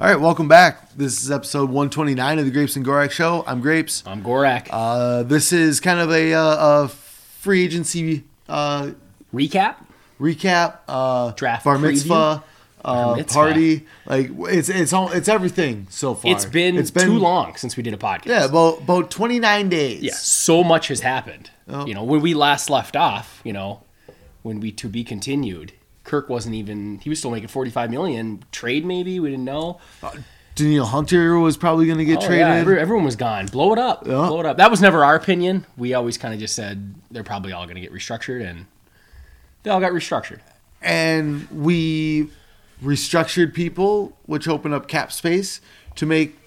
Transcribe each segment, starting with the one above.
All right, welcome back. This is episode 129 of the Grapes and Gorak Show. I'm Grapes. I'm Gorak. Uh, this is kind of a, uh, a free agency uh, Recap. recap, uh, Draft bar mitzvah, uh, mitzvah. party. Like it's it's all it's everything so far. It's been, too long since we did a podcast. Yeah, about about 29 days. Yeah, so much has happened. Oh. You know, when we last left off, you know, when we to be continued, Kirk wasn't even he was still making 45 million trade maybe, we didn't know. Danielle Hunter was probably going to get Oh, traded. yeah, every- everyone was gone. Blow it up. Yeah. Blow it up. That was never our opinion. We always kind of just said they're probably all going to get restructured and they all got restructured. and we restructured people, which opened up cap space to make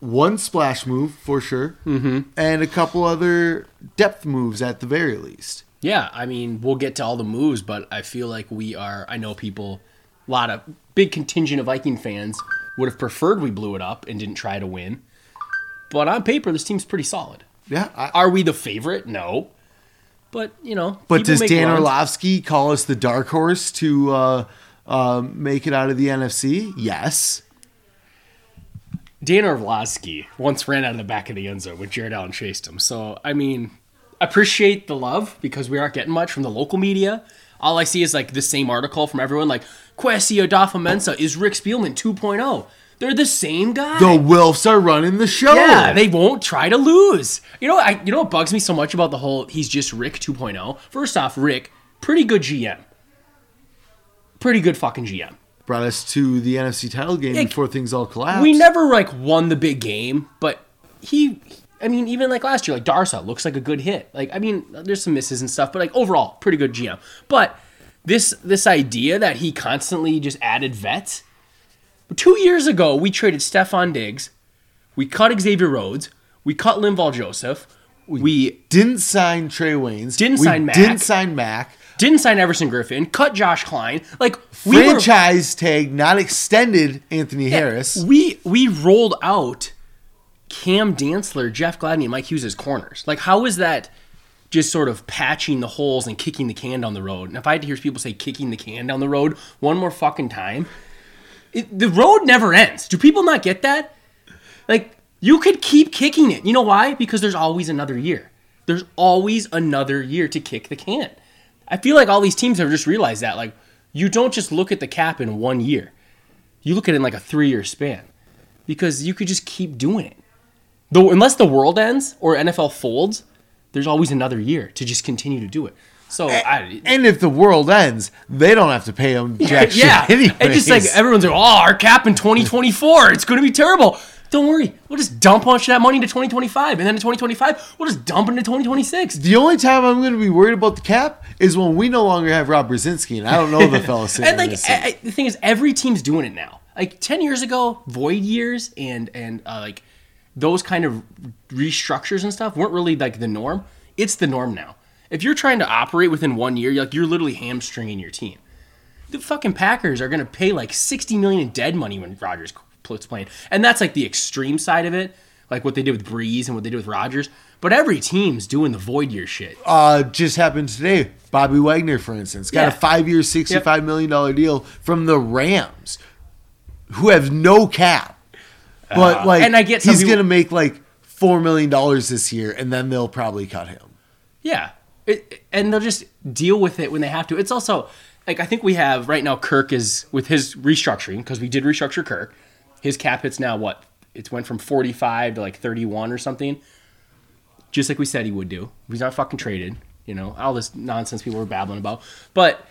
one splash move for sure, mm-hmm. and a couple other depth moves at the very least. Yeah, I mean, we'll get to all the moves, but I feel like we are. I know people, a lot of big contingent of Viking fans would have preferred we blew it up and didn't try to win. But on paper, this team's pretty solid. Yeah, I, Are we the favorite? No. But, you know. but does Dan runs. Orlovsky call us the dark horse to uh, uh, make it out of the NFC? Yes. Dan Orlovsky once ran out of the back of the end zone when Jared Allen chased him. So, I mean, appreciate the love because we aren't getting much from the local media. All I see is like the same article from everyone like, Kwesi Adofo-Mensah is Rick Spielman 2.0. They're the same guy. The Wilfs are running the show. Yeah, they won't try to lose. You know, I you know what bugs me so much about the whole he's just Rick 2.0. First off, Rick, pretty good GM. Pretty good fucking GM. brought us to the NFC title game Like, before things all collapsed. We never like won the big game, but he I mean, even like last year, like Darrisaw looks like a good hit. Like, I mean, there's some misses and stuff, but like overall, pretty good GM. But this this idea that he constantly just added vets. Two years ago, we traded Stefon Diggs, we cut Xavier Rhodes, we cut Linval Joseph, we didn't sign Trey Waynes. Didn't we sign Mac. Didn't sign Mac. didn't sign Everson Griffen, cut Josh Kline. Like we were- franchise tag, not extended Anthony Harris. We we rolled out Cam Dantzler, Jeff Gladney, and Mike Hughes as corners. Like, how is that just sort of patching the holes and kicking the can down the road? And if I had to hear people say kicking the can down the road one more fucking time, it, the road never ends. Do people not get that? Like, you could keep kicking it. You know why? Because there's always another year. There's always another year to kick the can. I feel like all these teams have just realized that. Like, you don't just look at the cap in one year. You look at it in like a three year span. Because you could just keep doing it. Though unless the world ends or NFL folds, there's always another year to just continue to do it. So I, And if the world ends, they don't have to pay them jack yeah, shit and just like everyone's like, oh, our cap in 2024, it's going to be terrible. Don't worry, we'll just dump bunch of that money into 2025, and then in 2025, we'll just dump it into 2026. the only time I'm going to be worried about the cap is when we no longer have Rob Brzezinski, and I don't know the sitting And like. I, I- the thing is, every team's doing it now. Like 10 years ago, void years and and uh, like those kind of restructures and stuff weren't really like the norm. It's the norm now. If you're trying to operate within one year, you're like you're literally hamstringing your team. The fucking Packers are gonna pay like 60 million in dead money when Rodgers puts playing, and that's like the extreme side of it, like what they did with Brees and what they did with Rodgers. But every team's doing the void year shit. uh, just happened today. Bobby Wagner, for instance, got Yeah. a five-year, sixty-five million dollar deal from the Rams, who have no cap. But like, Uh, and I get he's people- going to make like four million dollars this year, and then they'll probably cut him. Yeah. It, and they'll just deal with it when they have to. It's also like I think we have right now Kirk is with his restructuring because we did restructure Kirk. His cap hits now what? It's went from 45 to like 31 or something. Just like we said he would do. He's not fucking traded, you know, all this nonsense people were babbling about. But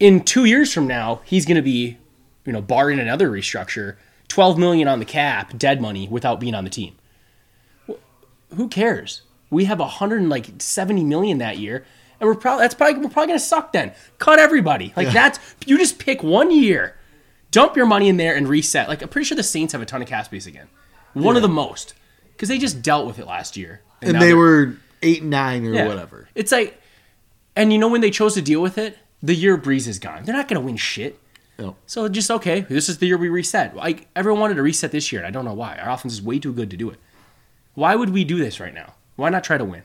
in 2 years from now, he's going to be, you know, barring another restructure, 12 million on the cap, dead money without being on the team who cares? We have 170 million that year, and we're probably that's probably we're probably gonna suck then. Cut everybody. Like that's you just pick one year, dump your money in there and reset. Like I'm pretty sure the Saints have a ton of cap space again, one of the most, because they just dealt with it last year, And now they were eight and nine or yeah. whatever. It's like, and you know when they chose to deal with it, the year Brees is gone. They're not gonna win shit. No. So just okay. This is the year we reset. Like everyone wanted to reset this year, and I don't know why. Our offense is way too good to do it. Why would we do this right now? Why not try to win?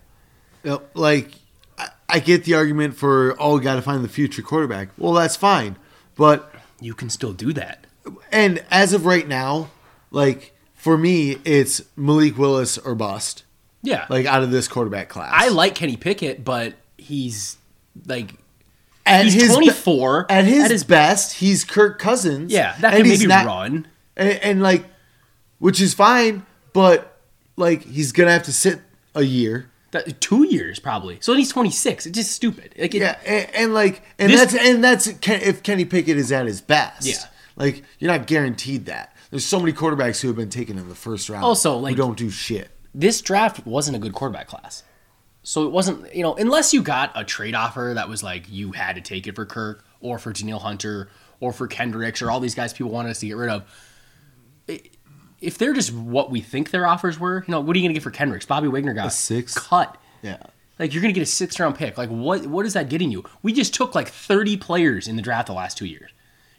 Know, like I, I get the argument for oh, we got to find the future quarterback. Well, that's fine, but You can still do that. and as of right now, like for me, it's Malik Willis or bust. Yeah. Like out of this quarterback class, I like Kenny Pickett, but he's like at he's his be- 24. at his, At his- best, he's Kirk Cousins. yeah, that and can maybe not- run. and, and like, which is fine, but like he's gonna have to sit a year. That, two years probably. So he's 26. It's just stupid. Like it, Yeah, and, and like, and This- that's and that's if Kenny Pickett is at his best. Yeah. like you're not guaranteed that. There's so many quarterbacks who have been taken in the first round. Also, like- who don't do shit. this draft wasn't a good quarterback class. So it wasn't, you know, unless you got a trade offer that was like you had to take it for Kirk or for Danielle Hunter or for Kendricks or all these guys people wanted us to get rid of. If they're just what we think their offers were, you know, what are you going to get for Kendricks? Bobby Wagner got a six cut. Yeah, Like you're going to get a sixth round pick. Like what? What is that getting you? We just took like 30 players in the draft the last two years.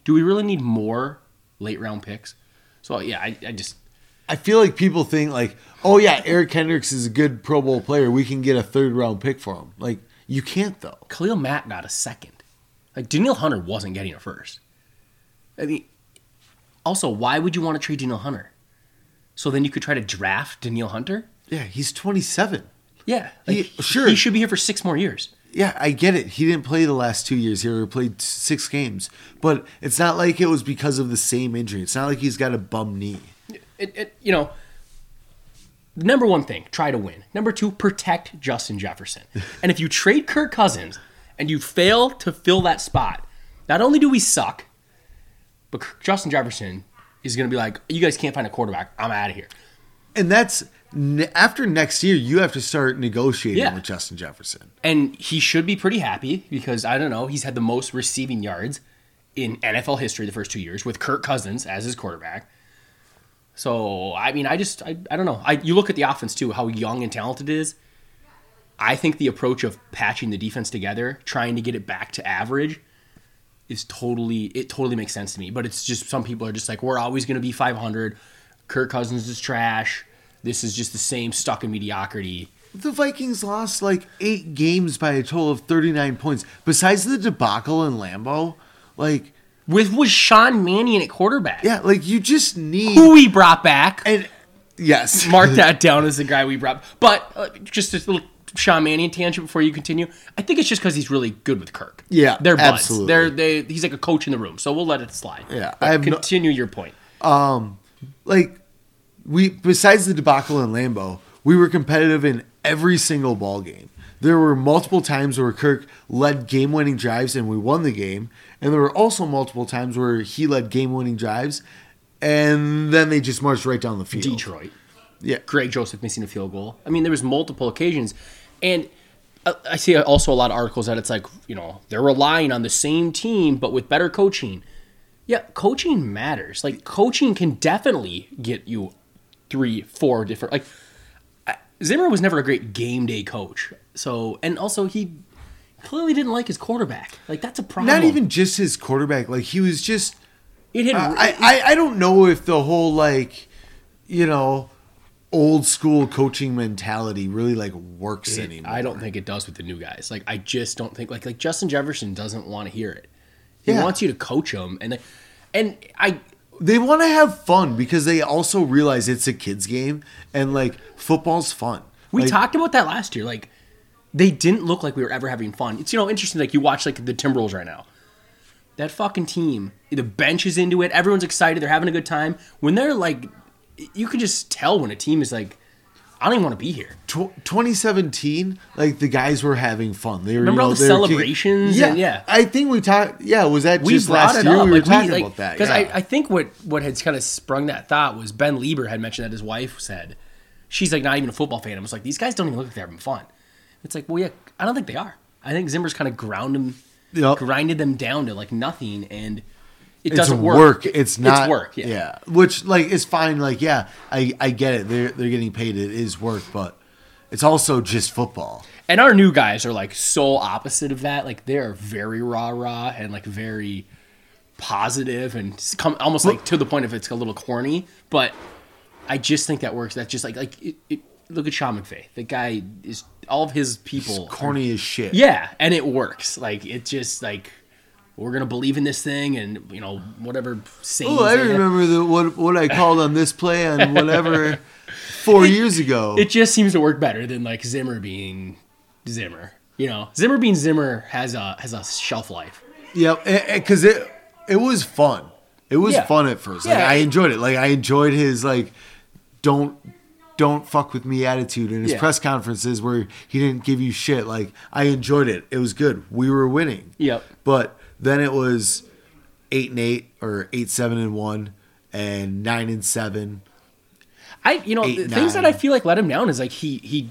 Do we really need more late round picks? So yeah, I, I just I feel like people think like, oh yeah, Eric Hendricks is a good Pro Bowl player. We can get a third round pick for him. Like you can't though. Khalil Mack got a second. Like Danielle Hunter wasn't getting a first. I mean, also, why would you want to trade Danielle Hunter? So then you could try to draft Danielle Hunter? Yeah, he's 27. Yeah, like, He- sure. He should be here for six more years. Yeah, I get it. He didn't play the last two years here. He played six games, but it's not like it was because of the same injury. It's not like he's got a bum knee. It, it, you know, number one thing, try to win. Number two, protect Justin Jefferson. and if you trade Kirk Cousins and you fail to fill that spot, not only do we suck, but Justin Jefferson is going to be like, you guys can't find a quarterback. I'm out of here. And that's after next year. You have to start negotiating Yeah. with Justin Jefferson. And he should be pretty happy because I don't know, he's had the most receiving yards in NFL history the first two years with Kirk Cousins as his quarterback. So I mean, I just I, I don't know. I you look at the offense too, how young and talented it is. I think the approach of patching the defense together, trying to get it back to average, is totally it totally makes sense to me. But it's just some people are just like we're always going to be 500. Kirk Cousins is trash. This is just the same stuck in mediocrity. The Vikings lost like eight games by a total of 39 points. Besides the debacle in Lambeau, like With was Sean Mannion at quarterback. yeah, like you just need who we brought back. and yes, Mark that down as the guy we brought. But uh, just a little Sean Mannion tangent before you continue. I think it's just because he's really good with Kirk. Yeah, they're buds. absolutely. They're they. He's like a coach in the room, so we'll let it slide. Yeah, But I have no- continue your point. Um, like we besides the debacle in Lambeau, we were competitive in every single ball game. There were multiple times where Kirk led game-winning drives and we won the game, and there were also multiple times where he led game-winning drives, and then they just marched right down the field. Detroit. yeah, Greg Joseph missing a field goal. I mean, there was multiple occasions, and I see also a lot of articles that it's like you know they're relying on the same team but with better coaching. Yeah, coaching matters. Like coaching can definitely get you three, four different. Like Zimmer was never a great game day coach. So and also he clearly didn't like his quarterback. Like that's a problem. not even just his quarterback. Like he was just. it had. I, I I don't know if the whole like, you know, old school coaching mentality really like works It- anymore. I don't think it does with the new guys. Like I just don't think like like Justin Jefferson doesn't want to hear it. He Yeah. wants you to coach him, and and I they want to have fun because they also realize it's a kids game and like football's fun. we Like, talked about that last year. Like they didn't look like we were ever having fun. It's you know interesting. Like you watch like the Timberwolves right now. That fucking team, the bench is into it. Everyone's excited. They're having a good time. When they're like, you can just tell when a team is like, I don't even want to be here. tw- 2017, like the guys were having fun. They were Remember you all the they were kick- celebrations Yeah, and- yeah. I think we talked. Yeah, was that we just last year? up. We were like, talking like, about that. because yeah. I, I think what what had kind of sprung that thought was Ben Leber had mentioned that his wife said she's like not even a football fan. I was like, these guys don't even look like they're having fun. It's like, well, yeah, I don't think they are. I think Zimmer's kind of ground them, Yep. grinded them down to like nothing, and it it's doesn't work. work. It's not It's work. Yeah. Which like is fine. Like yeah, I I get it. They're they're getting paid. It is work, but it's also just football. And our new guys are like so opposite of that. Like they are very rah rah and like very positive and come almost like to the point of it's a little corny. But I just think that works. That's just like like it, it, look at Sean McVay. The guy is all of his people. Corny as shit. Yeah, and it works. Like it just like we're gonna believe in this thing, and you know whatever sayings. Oh, I remember the what what I called on this play on whatever four years ago. It just seems to work better than like Zimmer being Zimmer. You know, Zimmer being Zimmer has a has a shelf life. Yep, because it it was fun. It was Yeah. fun at first. Like Yeah, I enjoyed it. Like I enjoyed his like don't don't fuck with me attitude in his Yeah. press conferences where he didn't give you shit. Like I enjoyed it. It was good. We were winning. Yep. But then it was eight and eight or eight seven and one and nine and seven. I you know Eight, the things that. I feel like let him down is like he he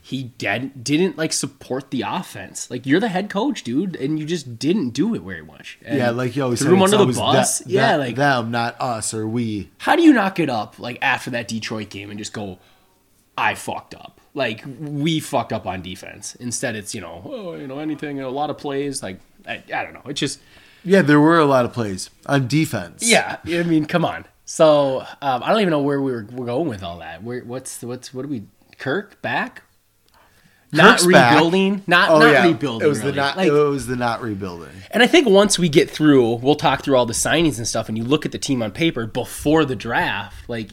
he did, didn't like support the offense. Like you're the head coach, dude, and you just didn't do it very much. And yeah, like you always threw him under the bus. that- yeah, that- like them, not us or we. how do you not get up like after that Detroit game and just go, I fucked up. Like we fucked up on defense. Instead, it's you know, oh, you know, anything, a lot of plays. Like I, I don't know. It's just Yeah, there were a lot of plays on defense. yeah. I mean, come on. So um, I don't even know where we were, we're going with all that. Where what's what's what do we? Kirk back? Not Kirk's back. rebuilding. Not Oh not yeah, rebuilding. It was really. the not. Like, it was the not rebuilding. And I think once we get through, we'll talk through all the signings and stuff, and you look at the team on paper before the draft, like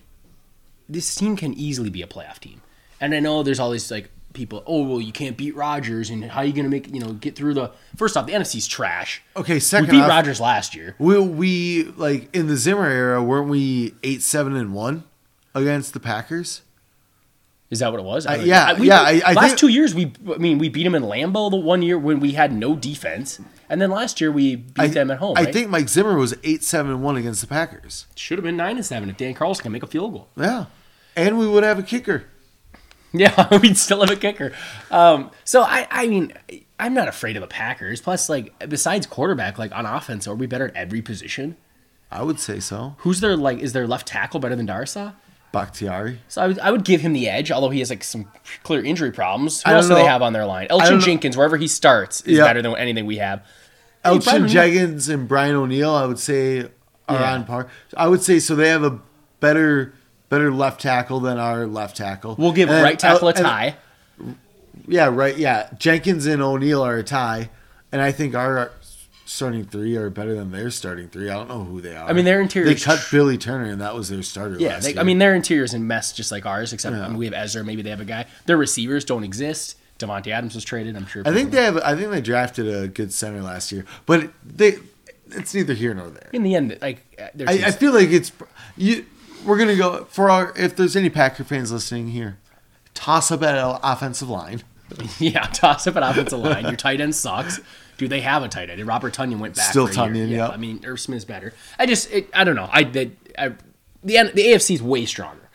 this team can easily be a playoff team. And I know there's all these like people, oh well, you can't beat Rodgers, and how are you gonna make you know get through the first off the NFC's trash. Okay, We second beat off, Rodgers last year. we we like in the Zimmer era, weren't we eight seven and one against the Packers? Is that what it was? I Uh, yeah, we- yeah, I- I last think- two years, we I mean we beat them in Lambeau the one year when we had no defense, and then last year we beat them at home. I right? think Mike Zimmer was eight seven and one against the Packers. should have been nine and seven if Dan Carlson can make a field goal. Yeah, and we would have a kicker. Yeah, we'd still have a kicker. Um, so I, I mean, I'm not afraid of the Packers. Plus, like besides quarterback, like on offense, are we better at every position? I would say so. Who's their like? Is their left tackle better than Darrisaw? Bakhtiari. So I would, I would give him the edge, although he has like some clear injury problems. Who I else do they have on their line? Elgton. Jenkins, wherever he starts, is Yeah. better than anything we have. Elgton Jenkins and Brian O'Neill, I would say, are Yeah. on par. I would say so. They have a better better left tackle than our left tackle. We'll give And- right tackle a and- tie. Yeah, right. Yeah, Jenkins and O'Neill are a tie, and I think our starting three are better than their starting three. I don't know who they are. I mean, their interior They cut tr- Billy Turner, and that was their starter. Yeah, last they, year. I mean their interior's in mess just like ours, except Yeah. I mean, we have Ezra. Maybe they have a guy. Their receivers don't exist. Davante Adams was traded. I'm sure. I think they have. I think they drafted a good center last year, but they. It's neither here nor there. in the end, like uh, I, I feel like it's you. We're gonna go for our. If there's any Packer fans listening here, toss up at offensive line. Yeah, toss up an offensive line. Your tight end sucks. Do they have a tight end? Robert Tonyan went back. Still for a year. Tonyan, Yeah, yep. I mean, Irv Smith's better. I just, it, I don't know. I, the, I, the the AFC is way stronger.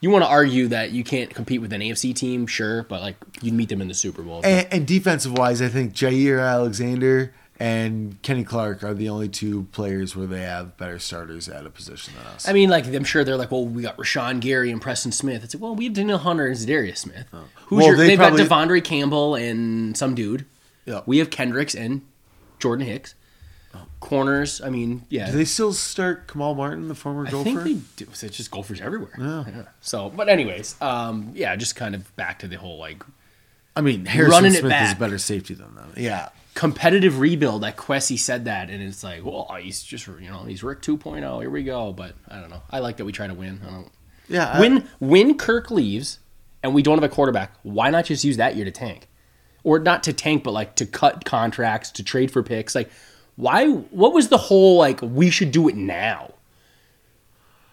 You want to argue that you can't compete with an AFC team, sure, but like you'd meet them in the Super Bowl. And, and defensive wise, I think Jaire Alexander and Kenny Clark are the only two players where they have better starters at a position than us. I mean, like I'm sure they're like, well, we got Rashan Gary and Preston Smith. It's like, well, we have Danielle Hunter and Darius Smith. Who's Well, your? they They've probably- got Devondre Campbell and some dude. Yeah. We have Kendricks and Jordan Hicks. Corners. I mean, yeah. Do they still start Kamal Martin, the former I Gopher? think they do. It's just gophers everywhere. Yeah. So, but anyways, um, yeah, just kind of back to the whole like I mean, Harrison Smith is better safety than them. Yeah. Competitive rebuild. Like Kwesi said that, and it's like, well, he's just you know he's Rick 2.0. Here we go. But I don't know. I like that we try to win. I don't. Yeah. I- When when Kirk leaves and we don't have a quarterback, why not just use that year to tank, or not to tank, but like to cut contracts, to trade for picks? Like, why? What was the whole like? We should do it now.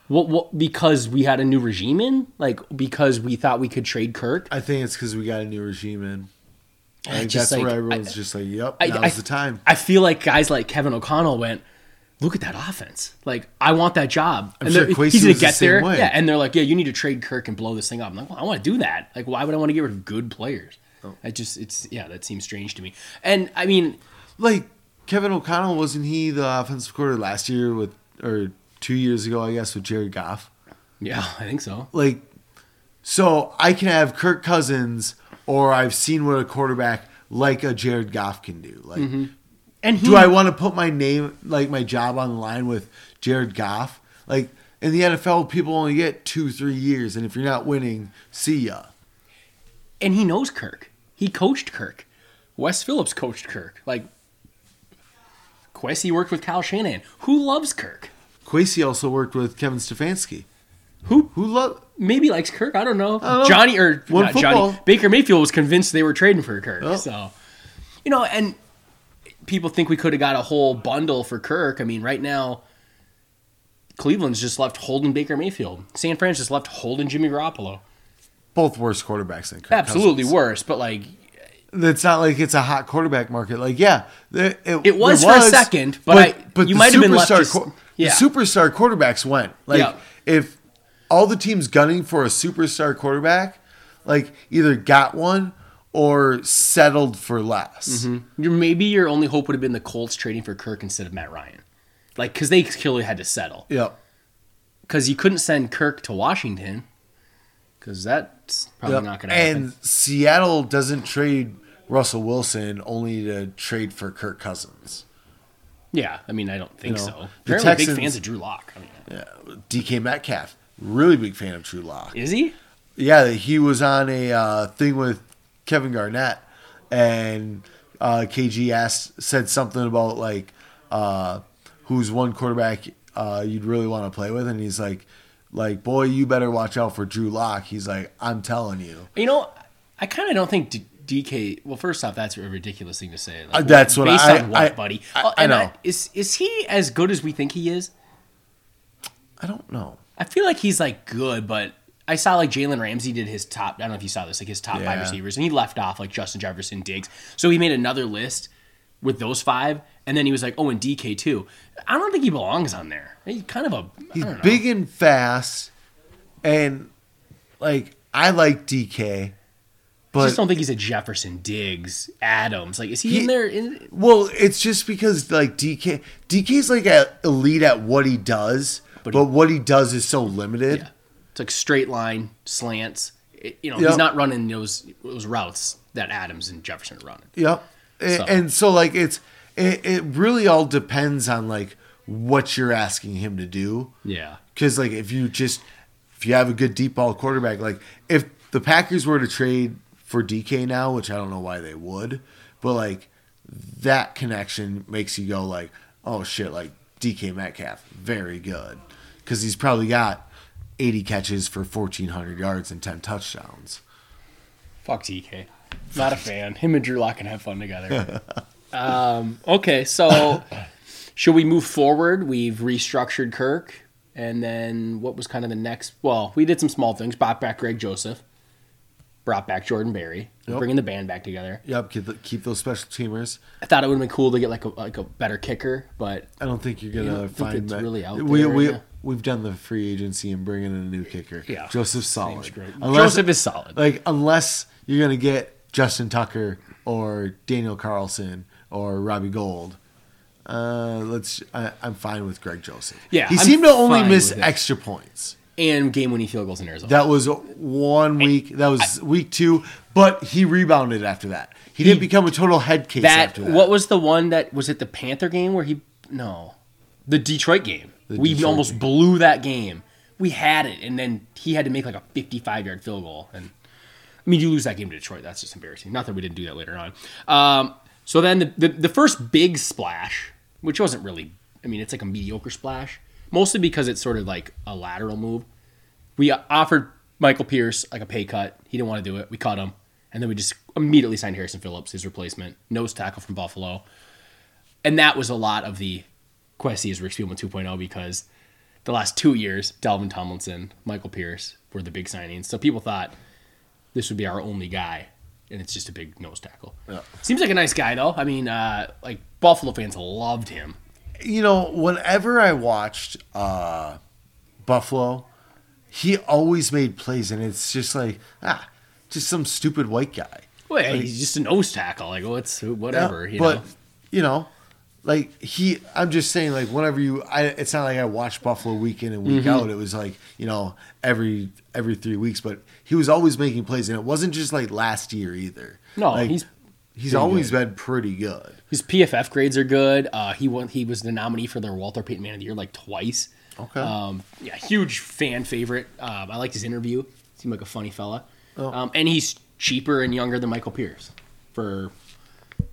What? What? Because we had a new regime in, like because we thought we could trade Kirk. I think it's because we got a new regime in. I think that's where everyone's I- just like, yep, I- now's I- the time. I feel like guys like Kevin O'Connell went, look at that offense. Like, I want that job. I'm and sure they're- he's gonna was the get there. way. Yeah, and they're like, yeah, you need to trade Kirk and blow this thing up. I'm like, well, I want to do that. Like, why would I want to get rid of good players? Oh. I just, it's yeah, that seems strange to me. And I mean, Like Kevin O'Connell, wasn't he the offensive coordinator last year with, or two years ago, I guess, with Jared Goff? yeah, I think so. Like, so I can have Kirk Cousins, or I've seen what a quarterback like a Jared Goff can do. Like, mm-hmm. And he, do I want to put my name, like my job on the line with Jared Goff? Like in the NFL, people only get two, three years, and if you're not winning, see ya. and he knows Kirk. He coached Kirk. Wes Phillips coached Kirk. Like, Kwesi worked with Kyle Shanahan. Who loves Kirk? Kwesi also worked with Kevin Stefanski. Who Who love? Maybe likes Kirk? I don't know. don't. Johnny or not football. Johnny Baker Mayfield was convinced they were trading for Kirk. Oh. So, you know, and people think we could have got a whole bundle for Kirk. I mean, right now, Cleveland's just left holding Baker Mayfield. San Fran's just left holding Jimmy Garoppolo. Both worse quarterbacks than Kirk Absolutely Cousins. worse, but like It's not like it's a hot quarterback market. Like, yeah, it, It was for a second, but I- you the might have been left superstar just- yeah. The superstar quarterbacks went. Like, Yeah. if all the teams gunning for a superstar quarterback, like either got one or settled for less. Mm-hmm. your maybe your only hope would have been the Colts trading for Kirk instead of Matt Ryan. Like, because they clearly had to settle. Yep. Because you couldn't send Kirk to Washington. Because that's probably Yep. not going to happen. And Seattle doesn't trade Russell Wilson only to trade for Kirk Cousins. Yeah, I mean, I don't think You know, so. the Apparently, big fans of Drew Lock. I mean, Yeah. DK Metcalf, really big fan of Drew Lock. is he? Yeah, he was on a uh, thing with Kevin Garnett, and uh, KG asked said something about like uh, who's one quarterback uh, you'd really want to play with, and he's like, like boy, you better watch out for Drew Lock. He's like, I'm telling you. You know, I kind of don't think D- DK. Well, first off, that's a ridiculous thing to say. Like, Uh, that's what based I- on what, I- buddy? I- Oh, I and know. is is he as good as we think he is? I don't know. I feel like he's like good, but I saw like Jalen Ramsey did his top. I don't know if you saw this, like his top five receivers, and he left off like Justin Jefferson, Diggs. So he made another list with those five, and then he was like, oh, and DK too. I don't think he belongs on there. He's kind of a. He's I don't know. big and fast, and like I like DK, But I just don't think he's a Jefferson, Diggs, Adams. Like, is he, He- in there? In, Well, it's just because like DK DK's like a elite at what he does, But but, he- what he does is so limited. Yeah. It's like straight line slants. It- you know, Yep. he's not running those those routes that Adams and Jefferson are running. Yep. So- And so like it's it, it really all depends on like what you're asking him to do. Yeah. Because like if you just if you have a good deep ball quarterback, like if the Packers were to trade for DK now, which I don't know why they would, but like that connection makes you go like, oh shit, like DK Metcalf, very good, because he's probably got 80 catches for 1,400 yards and 10 touchdowns. Fuck TK. Not a fan. Him and Drew Lock can have fun together. um, okay, so should we move forward? We've restructured Kirk, and then what was kind of the next? Well, we did some small things. Brought back Greg Joseph. Brought back Jordan Berry. Yep. Bringing the band back together. Yep, keep, the, keep those special teamers. I thought it would have been cool to get like a like a better kicker, but I don't think you're gonna think find it's that. really out we there, we yeah. We've done the free agency and bringing in a new kicker. Yeah. Joseph's solid. Unless, Joseph is solid. like unless you're gonna get Justin Tucker or Daniel Carlson or Robbie Gould. Uh, let's. I, I'm fine with Greg Joseph. Yeah, he I'm seemed to only miss extra points. and game winning field goals in Arizona. That was one week. That was week two, but he rebounded after that. He, didn't become a total head case that after that. what was the one that was it the Panther game where he no the Detroit game we Detroit almost blew that game we had it and then he had to make like a 55 yard field goal and I mean you lose that game to Detroit that's just embarrassing not that we didn't do that later on um, so then the, the the first big splash which wasn't really I mean it's like a mediocre splash mostly because it's sort of like a lateral move we offered Michael Pierce like a pay cut. He didn't want to do it. We cut him, and then we just immediately signed Harrison Phillips, his replacement, nose tackle from Buffalo. And that was a lot of the Kwesi is Rick Spielman 2.0 because the last two years, Dalvin Tomlinson, Michael Pierce were the big signings. So people thought this would be our only guy, and it's just a big nose tackle. Yeah. Seems like a nice guy though. I mean, uh, like Buffalo fans loved him. you know, whenever I watched uh, Buffalo, he always made plays, and it's just like ah, just some stupid white guy. Well, yeah, he's just a nose tackle. Like, what's whatever, Yeah, you but know. you know, like he, I'm just saying, like whenever you, I, it's not like I watched Buffalo week in and week Mm-hmm. out. It was like you know every every three weeks, but he was always making plays, and it wasn't just like last year either. No, like, he's he's always good. been pretty good. His PFF grades are good. Uh, he won. He was the nominee for their Walter Payton Man of the Year like twice. Okay. Um, yeah, huge fan favorite. Um, I liked his interview. Seemed like a funny fella. Oh. Um, and he's cheaper and younger than Michael Pierce. For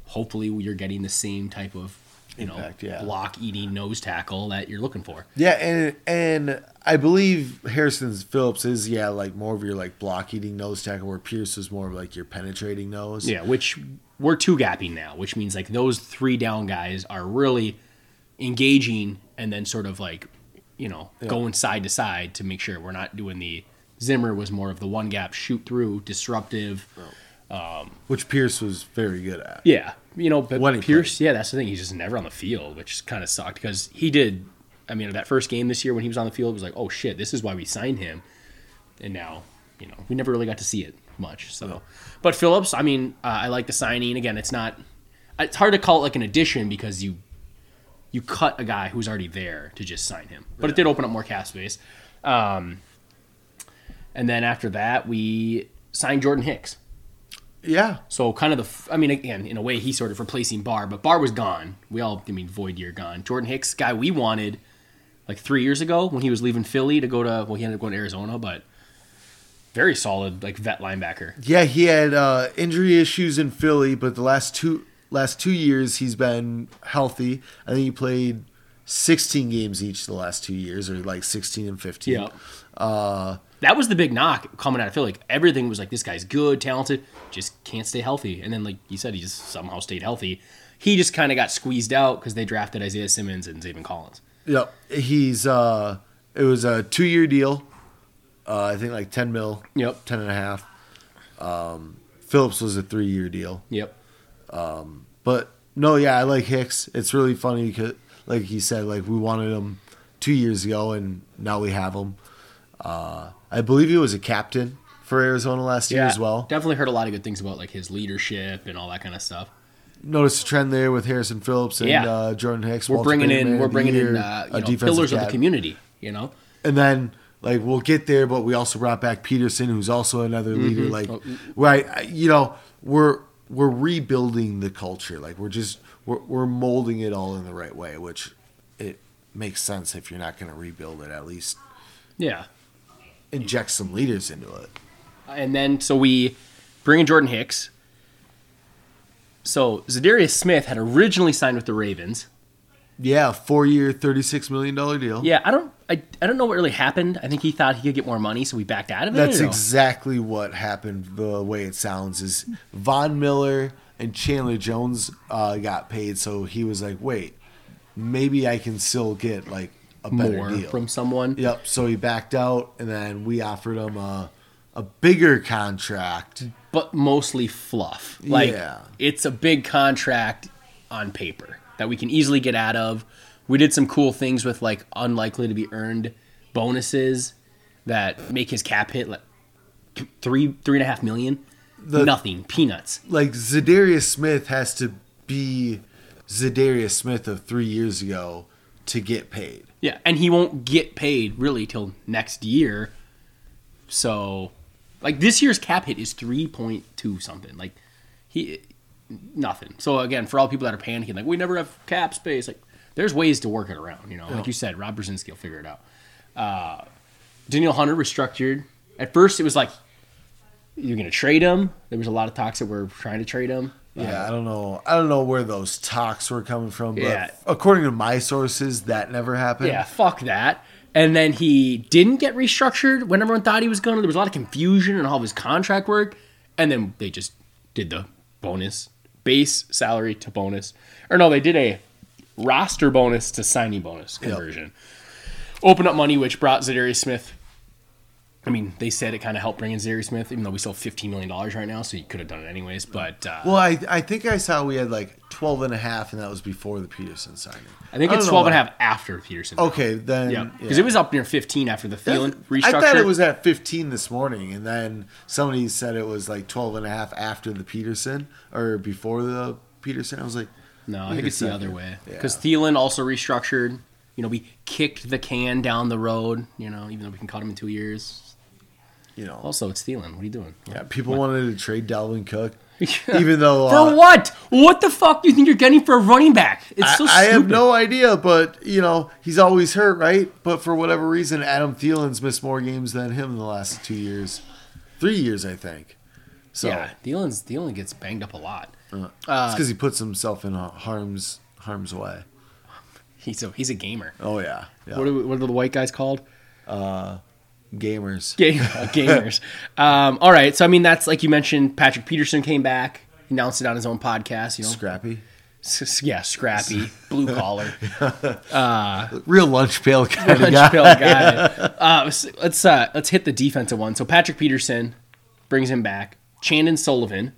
hopefully you're getting the same type of you know Impact, yeah. block eating nose tackle that you're looking for. Yeah, and and I believe Harrison Phillips is yeah like more of your like block eating nose tackle, where Pierce is more of like your penetrating nose. Yeah, which we're two gapping now, which means like those three down guys are really engaging and then sort of like, you know, going side to side to make sure we're not doing the Zimmer was more of the one gap shoot through, disruptive. Um, which Pierce was very good at. Yeah, you know, but When he Pierce, yeah, that's the thing. He's just never on the field, which kind of sucked because he did. I mean, that first game this year when he was on the field it was like, oh shit, this is why we signed him, and now you know we never really got to see it much. So, but Phillips, I mean, uh, I like the signing. Again, it's not. It's hard to call it like an addition because you you cut a guy who's already there to just sign him, but it did open up more cap space. Um, and then after that, we signed Jordan Hicks. Yeah, So kind of the, I mean, again, in a way, he's sort of replacing Barr, but Barr was gone. We all, I mean, void year gone. Jordan Hicks, guy we wanted like three years ago when he was leaving Philly to go to, well, he ended up going to Arizona, but very solid, like vet linebacker. yeah, he had uh, injury issues in Philly, but the last two last two years he's been healthy. I think he played 16 games each the last two years, or like 16 and 15. Yeah. Uh, That was the big knock coming out of Philly. Like, everything was like, this guy's good, talented, just can't stay healthy. And then, like you said, he just somehow stayed healthy. He just kind of got squeezed out because they drafted Isaiah Simmons and Zaven Collins. Yep. He's uh it was a two year deal. Uh I think like ten mil. Yep. Ten and a half. Um Phillips was a three year deal. Yep. Um, But no, yeah, I like Hicks. It's really funny because like he said, like we wanted him two years ago and now we have him. Uh I believe he was a captain for Arizona last year as well. Definitely heard a lot of good things about like his leadership and all that kind of stuff. Notice a trend there with Harrison Phillips and Yeah. uh, Jordan Hicks. We're Walter bringing Payton, in we're bringing in uh, you know, pillars of the community. You know, And then like we'll get there, but we also brought back Peterson, who's also another leader. Like, Oh, right? You know, we're we're rebuilding the culture. Like we're just we're we're molding it all in the right way, which it makes sense if you're not going to rebuild it. At least yeah. Inject some leaders into it. And then so we bring in Jordan Hicks. So Zadarius Smith had originally signed with the Ravens. Yeah, four year, thirty six million dollar deal. Yeah, I don't I, I don't know what really happened. I think he thought he could get more money, so we backed out of it. That's exactly what happened. The way it sounds is Von Miller and Chandler Jones uh, got paid, so he was like, "Wait, maybe I can still get like a better more deal." from someone. Yep. So he backed out, and then we offered him a a bigger contract. but mostly fluff. Like Yeah. it's a big contract on paper that we can easily get out of. We did some cool things with like unlikely to be earned bonuses that make his cap hit like three three and a half million. The- Nothing, peanuts. Like Zadarius Smith has to be Zadarius Smith of three years ago to get paid. Yeah, and he won't get paid really till next year. So, like this year's cap hit is three point two something. Like he nothing. So again, for all people that are panicking, like we never have cap space, like there's ways to work it around. You know, like you said, Rob Brzezinski will figure it out. Uh, Danielle Hunter restructured. At first, it was like you're going to trade him. There was a lot of talks that were trying to trade him. Yeah, uh, I don't know. I don't know where those talks were coming from, but Yeah. according to my sources, that never happened. Yeah, fuck that. And then he didn't get restructured when everyone thought he was going to. There was a lot of confusion in all of his contract work. And then they just did the bonus, base salary to bonus. Or no, they did a roster bonus to signing bonus conversion. Open up money, which brought Zadarius Smith. I mean, they said it kind of helped bring in Zadarius Smith, even though we still have $15 million right now, so you could have done it anyways. But uh, Well, I I think I saw we had like 12 and a half, and that was before the Peterson signing. I think I it's don't 12 and a half after Peterson. Okay, then. Yeah, because it was up near 15 after the Thielen restructure. I thought it was at 15 this morning, and then somebody said it was like 12 and a half after the Peterson or before the Peterson. I was like, No, I think it's the other way. Yeah. Because Thielen also restructured. You know, we kicked the can down the road. You know, even though we can cut him in two years. You know, Also, it's Thielen. What are you doing? yeah, people wanted to trade Dalvin Cook, even though for uh, what? What the fuck do you think you're getting for a running back? It's so I, I have no idea, but you know he's always hurt, right? But for whatever reason, Adam Thielen's missed more games than him in the last two years, three years, I think. So Yeah, Thielen's Thielen gets banged up a lot. uh, it's because he puts himself in harm's harm's way. He's a he's a gamer. Oh yeah, yeah. What are, what are the white guys called? Gamers. Ga- gamers. um, all right. So I mean, that's like you mentioned. Patrick Peterson came back, announced it on his own podcast. You know, Scrappy, S- yeah, scrappy, blue collar, real lunch pail of punch guy. pill guy. Uh, let's uh, let's hit the defensive one. So Patrick Peterson brings him back. Chandon Sullivan.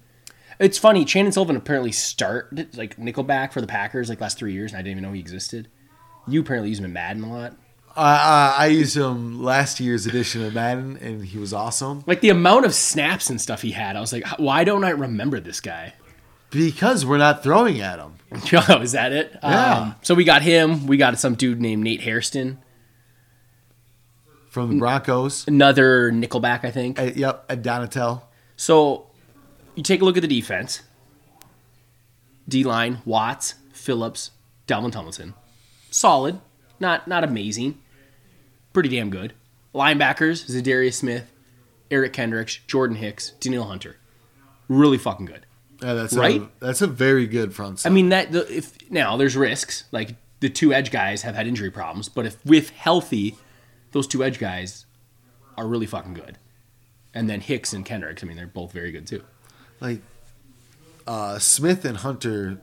It's funny. Chandon Sullivan apparently started like nickelback for the Packers like last three years, and I didn't even know he existed. You apparently use him in Madden a lot. I, used him last year's edition of Madden, and he was awesome Like the amount of snaps and stuff he had, I was like, why don't I remember this guy? because we're not throwing at him. Oh, is that it? Yeah. Um, so we got him. We got some dude named Nate Hairston, From the Broncos. another nickelback, I think. Uh, yep, at Donatell. So you take a look at the defense. D line, Watts, Phillips, Dalvin Tomlinson. Solid. Not not amazing. Pretty damn good. Linebackers, Zadarius Smith, Eric Kendricks, Jordan Hicks, Danielle Hunter. Really fucking good. Yeah, that's Right? A, that's a very good front I mean that the, if now there's risks. Like the two edge guys have had injury problems, but if with healthy, those two edge guys are really fucking good. And then Hicks and Kendricks, I mean, they're both very good too. like uh, Smith and Hunter.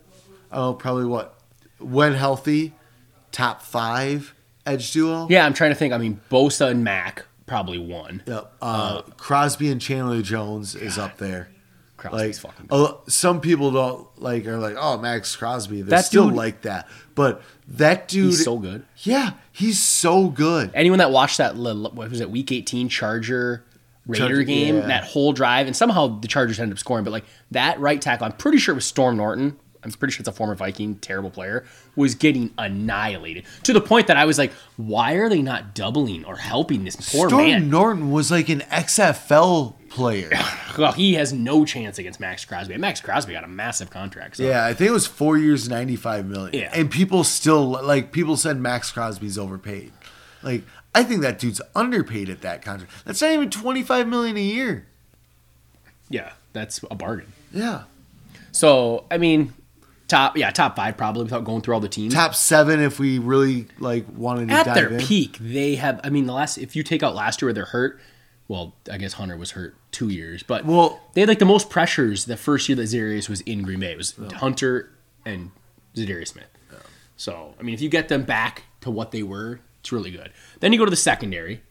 I don't know, probably what when healthy, top five edge duo. Yeah, I'm trying to think. I mean, Bosa and Mack probably won. Yep. Uh, Crosby and Chandler Jones is up there. Like fucking uh, some people don't like are like, oh Maxx Crosby. They're That still dude- like that, but that dude, He's so good. yeah, he's so good. Anyone that watched that what was it Week 18 Charger Raider Charger- game, yeah. that whole drive, and somehow the Chargers ended up scoring. But like that right tackle, I'm pretty sure it was Storm Norton. I'm pretty sure it's a former Viking, terrible player, was getting annihilated to the point that I was like, why are they not doubling or helping this poor Storm man? Norton was like an XFL player. Well, he has no chance against Maxx Crosby. And Maxx Crosby got a massive contract. So. Yeah, I think it was four years, ninety five million. Yeah. and people still like people said Maxx Crosby's overpaid. Like I think that dude's underpaid at that contract. That's not even twenty five million a year. yeah, that's a bargain. Yeah, So I mean, top yeah, top five probably without going through all the teams. top seven if we really like wanted to At dive their in. peak, they have. I mean, the last if you take out last year where they're hurt, well, I guess Hunter was hurt two years, but Well- they had like the most pressures the first year that Zadarius was in Green Bay. It was oh. Hunter and Zadarius Smith. Oh. So I mean, if you get them back to what they were, it's really good. Then you go to the secondary.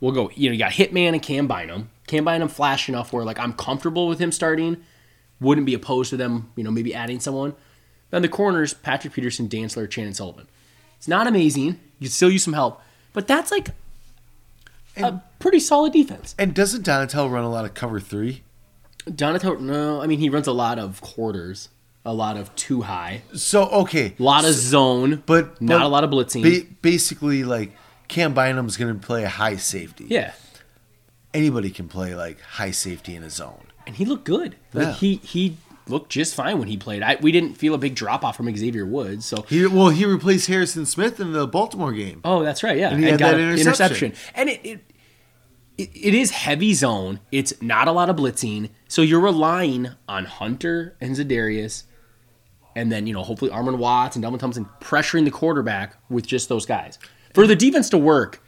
We'll go. You know, you got Hitman and Cam Bynum. Cam Bynum flash enough where like I'm comfortable with him starting. Wouldn't be opposed to them. You know, maybe adding someone. Then the corners: Patrick Peterson, Dantzler, Chandon Sullivan. It's not amazing. You still use some help, but that's like a pretty solid defense. And doesn't Donatell run a lot of cover three? Donato, no, I mean he runs a lot of quarters, a lot of too high, So okay, a lot of zone, but not but a lot of blitzing. ba- basically, like Cam Bynum's going to play a high safety. yeah, anybody can play like high safety in a zone. and he looked good. Like Yeah. he he looked just fine when he played. I, we didn't feel a big drop off from Xavier Woods, so He well, he replaced Harrison Smith in the Baltimore game. Oh, that's right. Yeah, And he had got that an interception. and it, it it is heavy zone. It's not a lot of blitzing, so you're relying on Hunter and Zadarius, and then you know hopefully Armon Watts and Delvin Thompson pressuring the quarterback with just those guys. For the defense to work,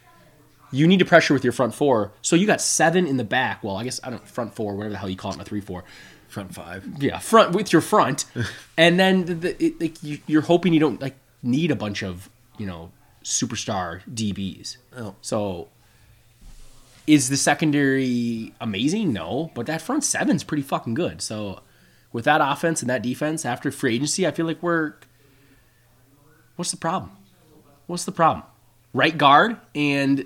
you need to pressure with your front four. So you got seven in the back. Well, I guess I don't front four, whatever the hell you call it in a three four. Front five. Yeah, front with your front, and then the, the, it, like you, you're hoping you don't like need a bunch of you know superstar DBs. Oh. So, is the secondary amazing? No, but that front seven's pretty fucking good. So, with that offense and that defense after free agency, I feel like we're. What's the problem? What's the problem? Right guard and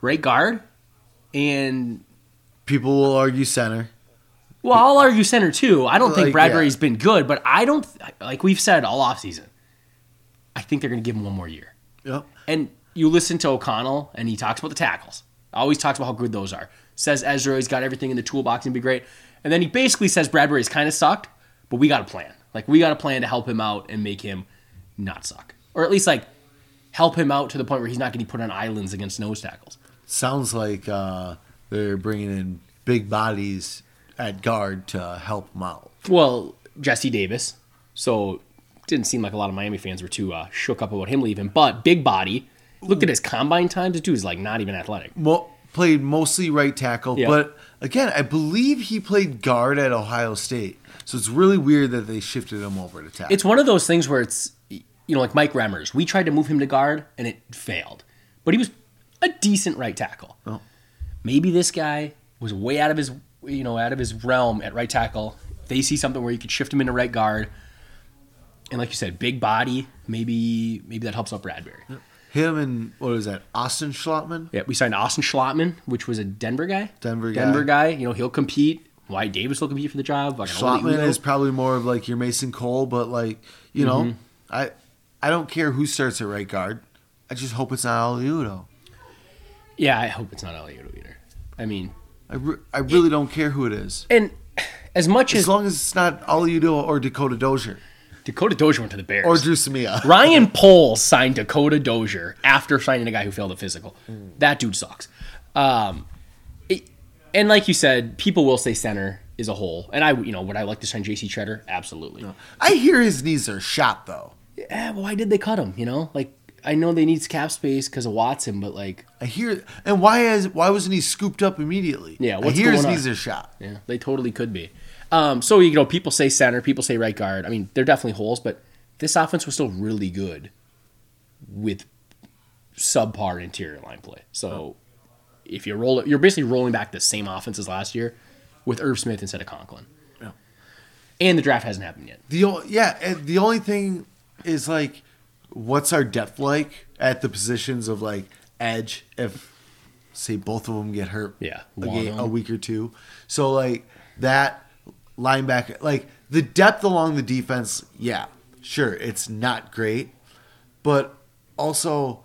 right guard and People will argue center. Well, I'll argue center too. I don't think Like, Bradbury's yeah. been good, but I don't like we've said all offseason. I think they're going to give him one more year. Yep. And you listen to O'Connell, and he talks about the tackles. Always talks about how good those are. Says Ezra, he's got everything in the toolbox and be great. And then he basically says Bradbury's kind of sucked, but we got a plan. Like we got a plan to help him out and make him not suck, or at least like help him out to the point where he's not getting put on islands against nose tackles. Sounds like uh, they're bringing in big bodies at guard to help him out. Well, Jesse Davis. So didn't seem like a lot of Miami fans were too uh, shook up about him leaving. But big body. Looked at his combine times. This dude's like not even athletic. Well, played mostly right tackle, Yeah. but again, I believe he played guard at Ohio State. So it's really weird that they shifted him over to tackle. It's one of those things where it's you know like Mike Remmers. We tried to move him to guard and it failed, but he was a decent right tackle. Oh. Maybe this guy was way out of his you know out of his realm at right tackle. They see something where you could shift him into right guard, and like you said, big body. Maybe maybe that helps out Bradbury. Him and what was that? Austin Schlottman. Yeah, we signed Austin Schlottman, which was a Denver guy. Denver guy. Denver guy. You know he'll compete. Wyatt Davis will compete for the job. Ole Schlottman is probably more of like your Mason Cole, but like you know, Mm-hmm. I I don't care who starts at right guard. I just hope it's not Oli Udoh. Yeah, I hope it's not Oli Udoh either. I mean, I, re- I really don't care who it is, and as much as as long as it's not Oli Udoh or Dakota Dozier Dakota Dozier went to the Bears. or Dru Samia. Ryan Poles signed Dakota Dozier after signing a guy who failed a physical. That dude sucks. Um, it- and like you said, people will say center is a hole. And I, you know, would I like to sign J.C. Tretter? Absolutely. I hear his knees are shot though. Yeah, but why did they cut him? You know, like I know they need cap space because of Watson, but like, I hear, and why is why wasn't he scooped up immediately? Yeah, I what's hear his going on? knees are shot. yeah, they totally could be. Um, so you know, people say center, people say right guard. I mean, they're definitely holes, but this offense was still really good with subpar interior line play. So if you roll it, you're basically rolling back the same offense as last year with Irv Smith instead of Conklin. Yeah. And the draft hasn't happened yet. The yeah, the only thing is like, what's our depth like at the positions of like edge? If say both of them get hurt, Yeah, a, game, a week or two. So like that linebacker, like the depth along the defense. Yeah, sure, it's not great, but also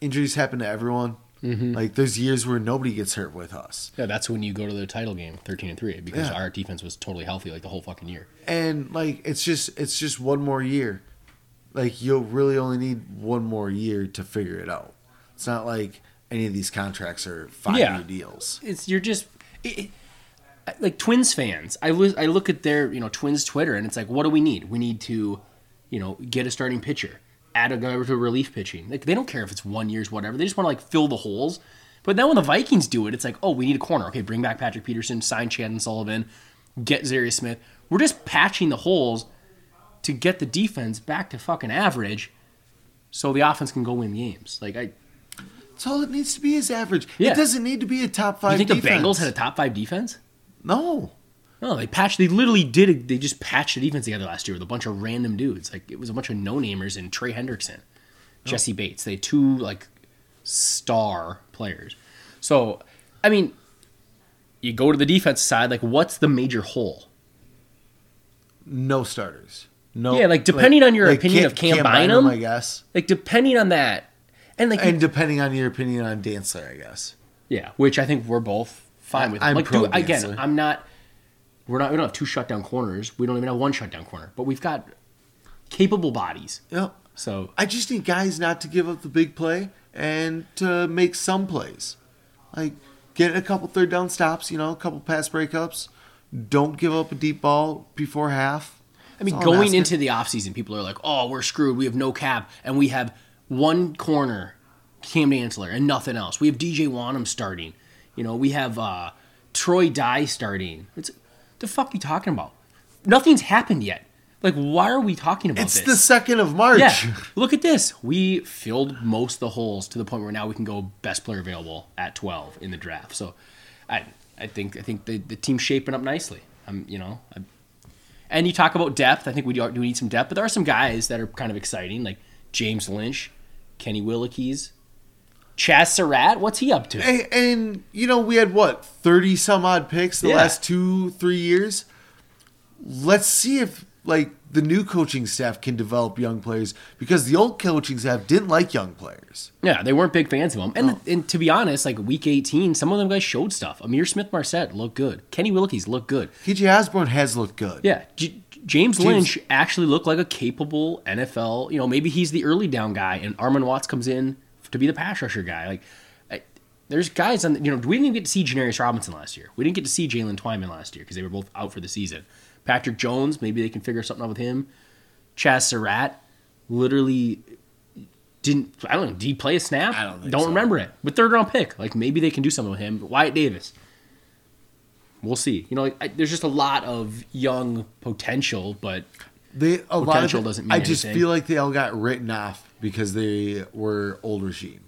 injuries happen to everyone. Mm-hmm. Like there's years where nobody gets hurt with us. Yeah, that's when you go to the title game, thirteen and three, because Yeah. our defense was totally healthy like the whole fucking year. and like it's just it's just one more year like you'll really only need one more year to figure it out it's not like any of these contracts are five Yeah. year deals it's you're just it, it- like Twins fans. I look I look at their you know Twins Twitter and it's like, what do we need? We need to, you know, get a starting pitcher, add a guy to relief pitching. Like they don't care if it's one year's whatever. They just want to like fill the holes. But then when the Vikings do it, it's like, oh, we need a corner. Okay, bring back Patrick Peterson, sign Chandon Sullivan, get Za'Darius Smith. We're just patching the holes to get the defense back to fucking average, so the offense can go win games. Like I, that's all it needs to be is average Yeah. it doesn't need to be a top five you think defense. the Bengals had a top five defense? no No, they patched. They literally did. it. They just patched the defense together last year with a bunch of random dudes. Like it was a bunch of no namers and Trey Hendrickson, oh. Jessie Bates. They had two like star players. So, I mean, you go to the defense side. Like, what's the major hole? no starters no Yeah, like, depending on your opinion of Cam Bynum- i guess Like, depending on that, and like, and depending on your opinion on Dantzler, i guess yeah, which I think we're both fine with. I'm like, pro dude, again, I'm not. We're not. We don't have two shutdown corners. We don't even have one shutdown corner. But we've got capable bodies. yep So I just need guys not to give up the big play and to make some plays. Like get a couple third down stops, you know, a couple pass breakups. Don't give up a deep ball before half. I mean, That's all I'm going into the offseason, people are like, oh, we're screwed. We have no cap, and we have one corner, Cam Dantzler, and nothing else. We have DJ Wanham starting. You know, we have uh, Troy Dye starting. It's the fuck are you talking about? Nothing's happened yet. Like, why are we talking about It's this? It's the second of March. yeah, look at this. We filled most of the holes to the point where now we can go best player available at 12 in the draft. So, I I think I think the, the team's shaping up nicely. I'm you know, I, and you talk about depth. I think we do, need some depth, but there are some guys that are kind of exciting, like James Lynch, Kenny Willekes, Chazz Surratt. What's he up to? And, and you know, we had what thirty some odd picks the Yeah. last two three years. Let's see if like the new coaching staff can develop young players because the old coaching staff didn't like young players. Yeah, they weren't big fans of them. And, oh. and to be honest, like week 18, some of them guys showed stuff. Ihmir Smith-Marsette looked good. Kenny Willekes looked good. KJ Osborn has looked good. Yeah, J- James Lynch actually looked like a capable NFL. You know, maybe he's the early down guy, and Armon Watts comes in to be the pass rusher guy. Like, I, there's guys on. The, you know, we didn't even get to see Janarius Robinson last year. We didn't get to see Jalen Twyman last year because they were both out for the season. Patrick Jones, maybe they can figure something out with him. Chazz Surratt literally didn't. I don't know. Did he play a snap? I don't think Don't so. remember it. But third round pick. Like maybe they can do something with him. Wyatt Davis. We'll see. You know, like, I, there's just a lot of young potential, but They a lot of Potential it- doesn't mean I just feel like they all got written off because they were old regime.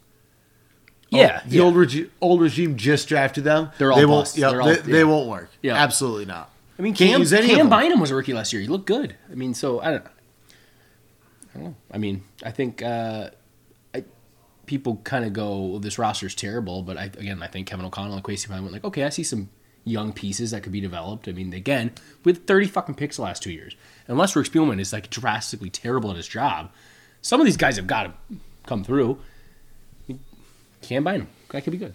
yeah, Oh, the yeah. old regime, old regime just drafted them. They're all they won't. Yeah, They're all- they, yeah. they won't work. Yeah. absolutely not. I mean, Cam, Cam. Bynum was a rookie last year. He looked good. I mean, so I don't, I don't know. I mean, I think uh, I, people kind of go, well, "This roster's terrible," but I, again, I think Kevin O'Connell and Kwesi Pine went like, "Okay, I see some young pieces that could be developed." I mean, again, with thirty fucking picks the last two years, unless Rick Spielman is like drastically terrible at his job, some of these guys have got to come through. Cam Bynum, that could be good.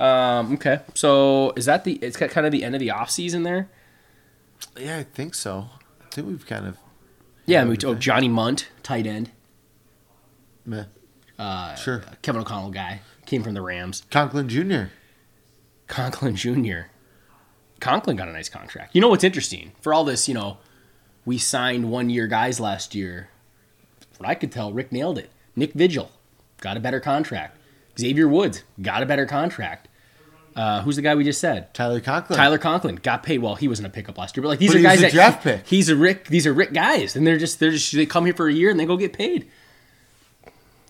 Um, okay, so is that the? It's kind of the end of the off season there. Yeah, I think so. I think we've kind of. Yeah, mean, oh, Johnny Mundt, tight end, Meh. uh, Sure. Kevin O'Connell guy, came from the Rams. Conklin Jr. Conklin Jr. Conklin got a nice contract. You know what's interesting? For all this, you know, we signed one year guys last year. From what I could tell, Rick nailed it. Nick Vigil got a better contract. Xavier Woods got a better contract. Uh, who's the guy we just said? Tyler Conklin. Tyler Conklin got paid. Well, he wasn't a pickup last year, but like these But are guys a that draft pick. He's a Rick. These are Rick guys, and they're just they're just they come here for a year and they go get paid.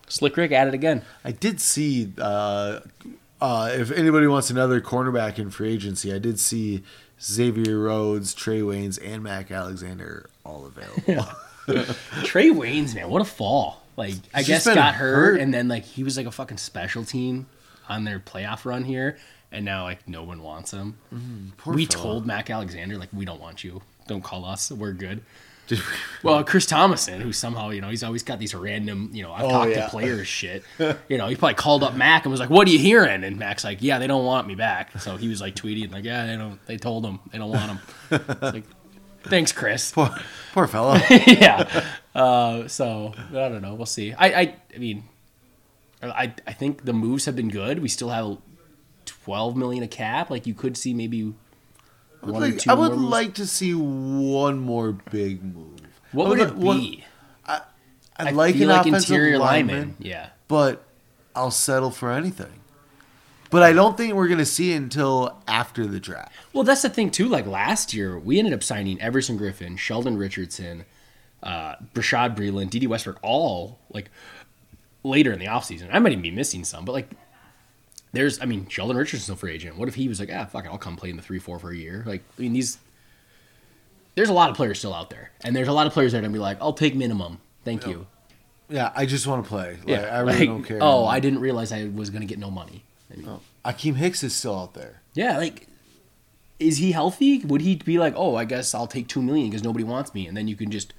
Slick Rick at it again. I did see. Uh, uh, if anybody wants another cornerback in free agency, I did see Xavier Rhodes, Trae Waynes, and Mack Alexander all available. Trae Waynes, man, what a fall! Like I guess got hurt, hurt. and then like he was like a fucking special team on their playoff run here, and now like no one wants him. Poor we fella. told Mack Alexander like we don't want you. Don't call us. We're good. Well, Chris Tomasson, who somehow, you know, he's always got these random, you know, I've Oh, talked yeah. to players shit. You know, he probably called up Mack and was like, "What are you hearing?" And Mack's like, "Yeah, they don't want me back." So he was like tweeting like, "Yeah, they don't. They told him they don't want him." It's like, thanks, Chris. poor, poor fella. yeah. Uh, so I don't know. We'll see. I, I, I mean, I, I think the moves have been good. We still have twelve million a cap. Like you could see maybe one or Like, two I would like to see one more big move. What I would it one- be? I'd I like an like offensive interior lineman, lineman. Yeah. but I'll settle for anything. But I don't think we're going to see it until after the draft. Well, that's the thing too. Like last year, we ended up signing Everson Griffen, Sheldon Richardson, uh, Bashaud Breeland, Dede Westbrook, all like later in the offseason. I might even be missing some, but like there's, I mean, Sheldon Richardson's a free agent. What if he was like, ah, fuck it, I'll come play in the three four for a year? Like, I mean, these there's a lot of players still out there, and there's a lot of players that are gonna be like, I'll take minimum, thank you. Yeah, I just want to play. Like, Yeah, I really like, don't care. Oh, I didn't realize I was gonna get no money. I mean, Akiem Hicks is still out there. Yeah, like, is he healthy? Would he be like, oh, I guess I'll take two million because nobody wants me, and then you can just,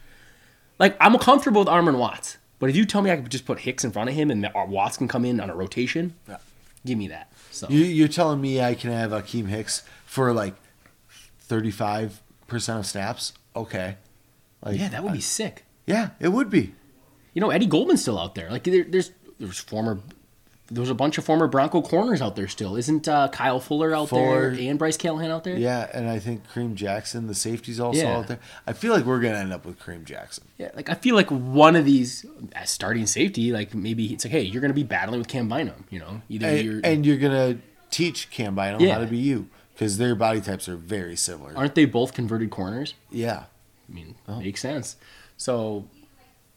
like, I'm comfortable with Armon Watts, but if you tell me I could just put Hicks in front of him and Watts can come in on a rotation, Yeah. Give me that. So You, you're telling me I can have Akiem Hicks for like 35% of snaps? Okay. Like, yeah, that would be sick. Yeah, it would be. You know, Eddie Goldman's still out there. Like, there, there's there's former. There's a bunch of former Bronco corners out there still. Isn't uh, Kyle Fuller out Fuller. there and Bryce Callahan out there? Yeah, and I think Kareem Jackson, the safety's also Yeah. out there. I feel like we're going to end up with Kareem Jackson. Yeah, like I feel like one of these as starting safety, like maybe it's like, hey, you're gonna be battling with Cam Bynum, you know, either you're And, and you're going to teach Cam Bynum Yeah. how to be you because their body types are very similar. aren't they both converted corners? yeah. I mean, makes sense. So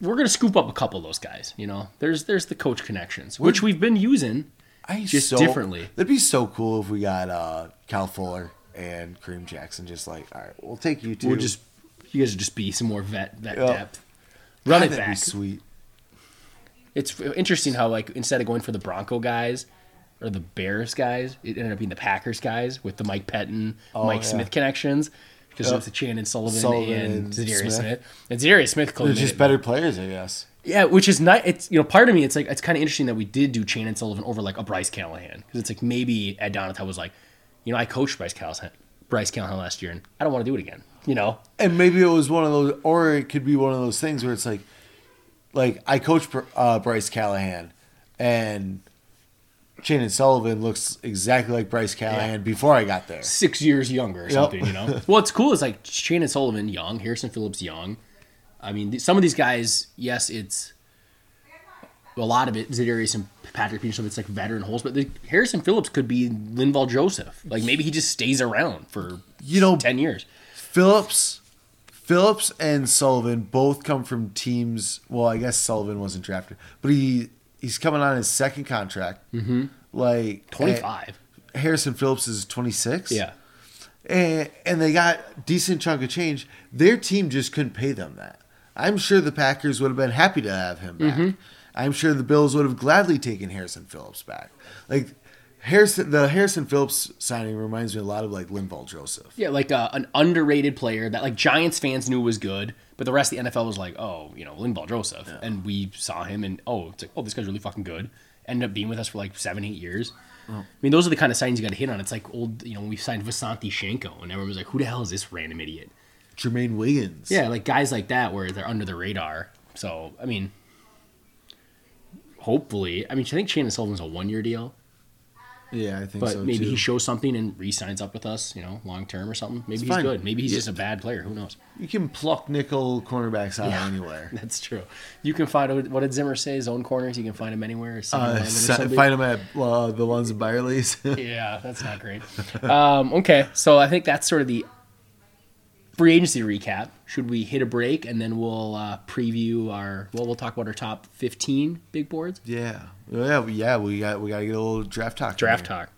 we're gonna scoop up a couple of those guys. You know, there's there's the coach connections, which we've been using. I Just so, differently. That'd be so cool if we got uh, Cal Fuller and Kareem Jackson just like, all right, we'll take you two. We'll just you guys would just be some more vet vet Yeah. depth. Run God, it that'd be back. sweet. It's interesting how like instead of going for the Bronco guys or the Bears guys, it ended up being the Packers guys with the Mike Pettine, Oh, Mike yeah. Smith connections. Because Yep. it's the Chandon Sullivan, Sullivan and Za'Darius Smith. Smith. And Za'Darius Smith They're just better players, I guess. Yeah, which is not. It's you know, part of me, it's like it's kind of interesting that we did do Chandon Sullivan over like a Bryce Callahan because it's like maybe Ed Donatell was like, you know, I coached Bryce Callahan, Bryce Callahan last year, and I don't want to do it again. You know, And maybe it was one of those, or it could be one of those things where it's like, like I coached uh, Bryce Callahan, and Chandon Sullivan looks exactly like Bryce Callahan before I got there. six years younger or something. You know, what's cool is like Shannon Sullivan young, Harrison Phillips young. I mean, some of these guys, yes, it's a lot of it Za'Darius and Patrick Peterson. It's like veteran holes, but the, Harrison Phillips could be Linval Joseph. Like maybe he just stays around for You know, ten years. Phillips, Phillips and Sullivan both come from teams. Well, I guess Sullivan wasn't drafted, but he he's coming on his second contract. Mm-hmm. Like Twenty five. Harrison Phillips is twenty six. Yeah. and, and they got decent chunk of change. Their team just couldn't pay them that. I'm sure the Packers would have been happy to have him back. Mm-hmm. I'm sure the Bills would have gladly taken Harrison Phillips back. Like Harrison, the Harrison Phillips signing reminds me a lot of like Linval Joseph. Yeah, like uh, an underrated player that like Giants fans knew was good, but the rest of the NFL was like, oh, you know, Linval Joseph, and we saw him and oh, it's like, oh, this guy's really fucking good. Ended up being with us for like seven, eight years. I mean, those are the kind of signings you got to hit on. It's like old, you know, we signed Visanthe Shiancoe, and everyone was like, who the hell is this random idiot? Jermaine Wiggins. Yeah, like guys like that where they're under the radar. So, I mean, hopefully, I mean, I think Chandon Sullivan's a one year deal, yeah, I think but so maybe too. he shows something and re signs up with us, you know, long term or something. Maybe It's he's fine. good. Maybe he's Yeah. just a bad player. Who knows? you can pluck nickel cornerbacks out Yeah. of anywhere. That's true. You can find what did Zimmer say? His own corners. You can find them anywhere. Uh, 7-Eleven sa- find them at uh, the Lunds and Byerly's. yeah, that's not great. Um, okay, so I think that's sort of the free agency recap. Should we hit a break and then we'll uh, preview our? Well, we'll talk about our top fifteen big boards. yeah, yeah, yeah. We got we got to get a little draft talk. Draft talk.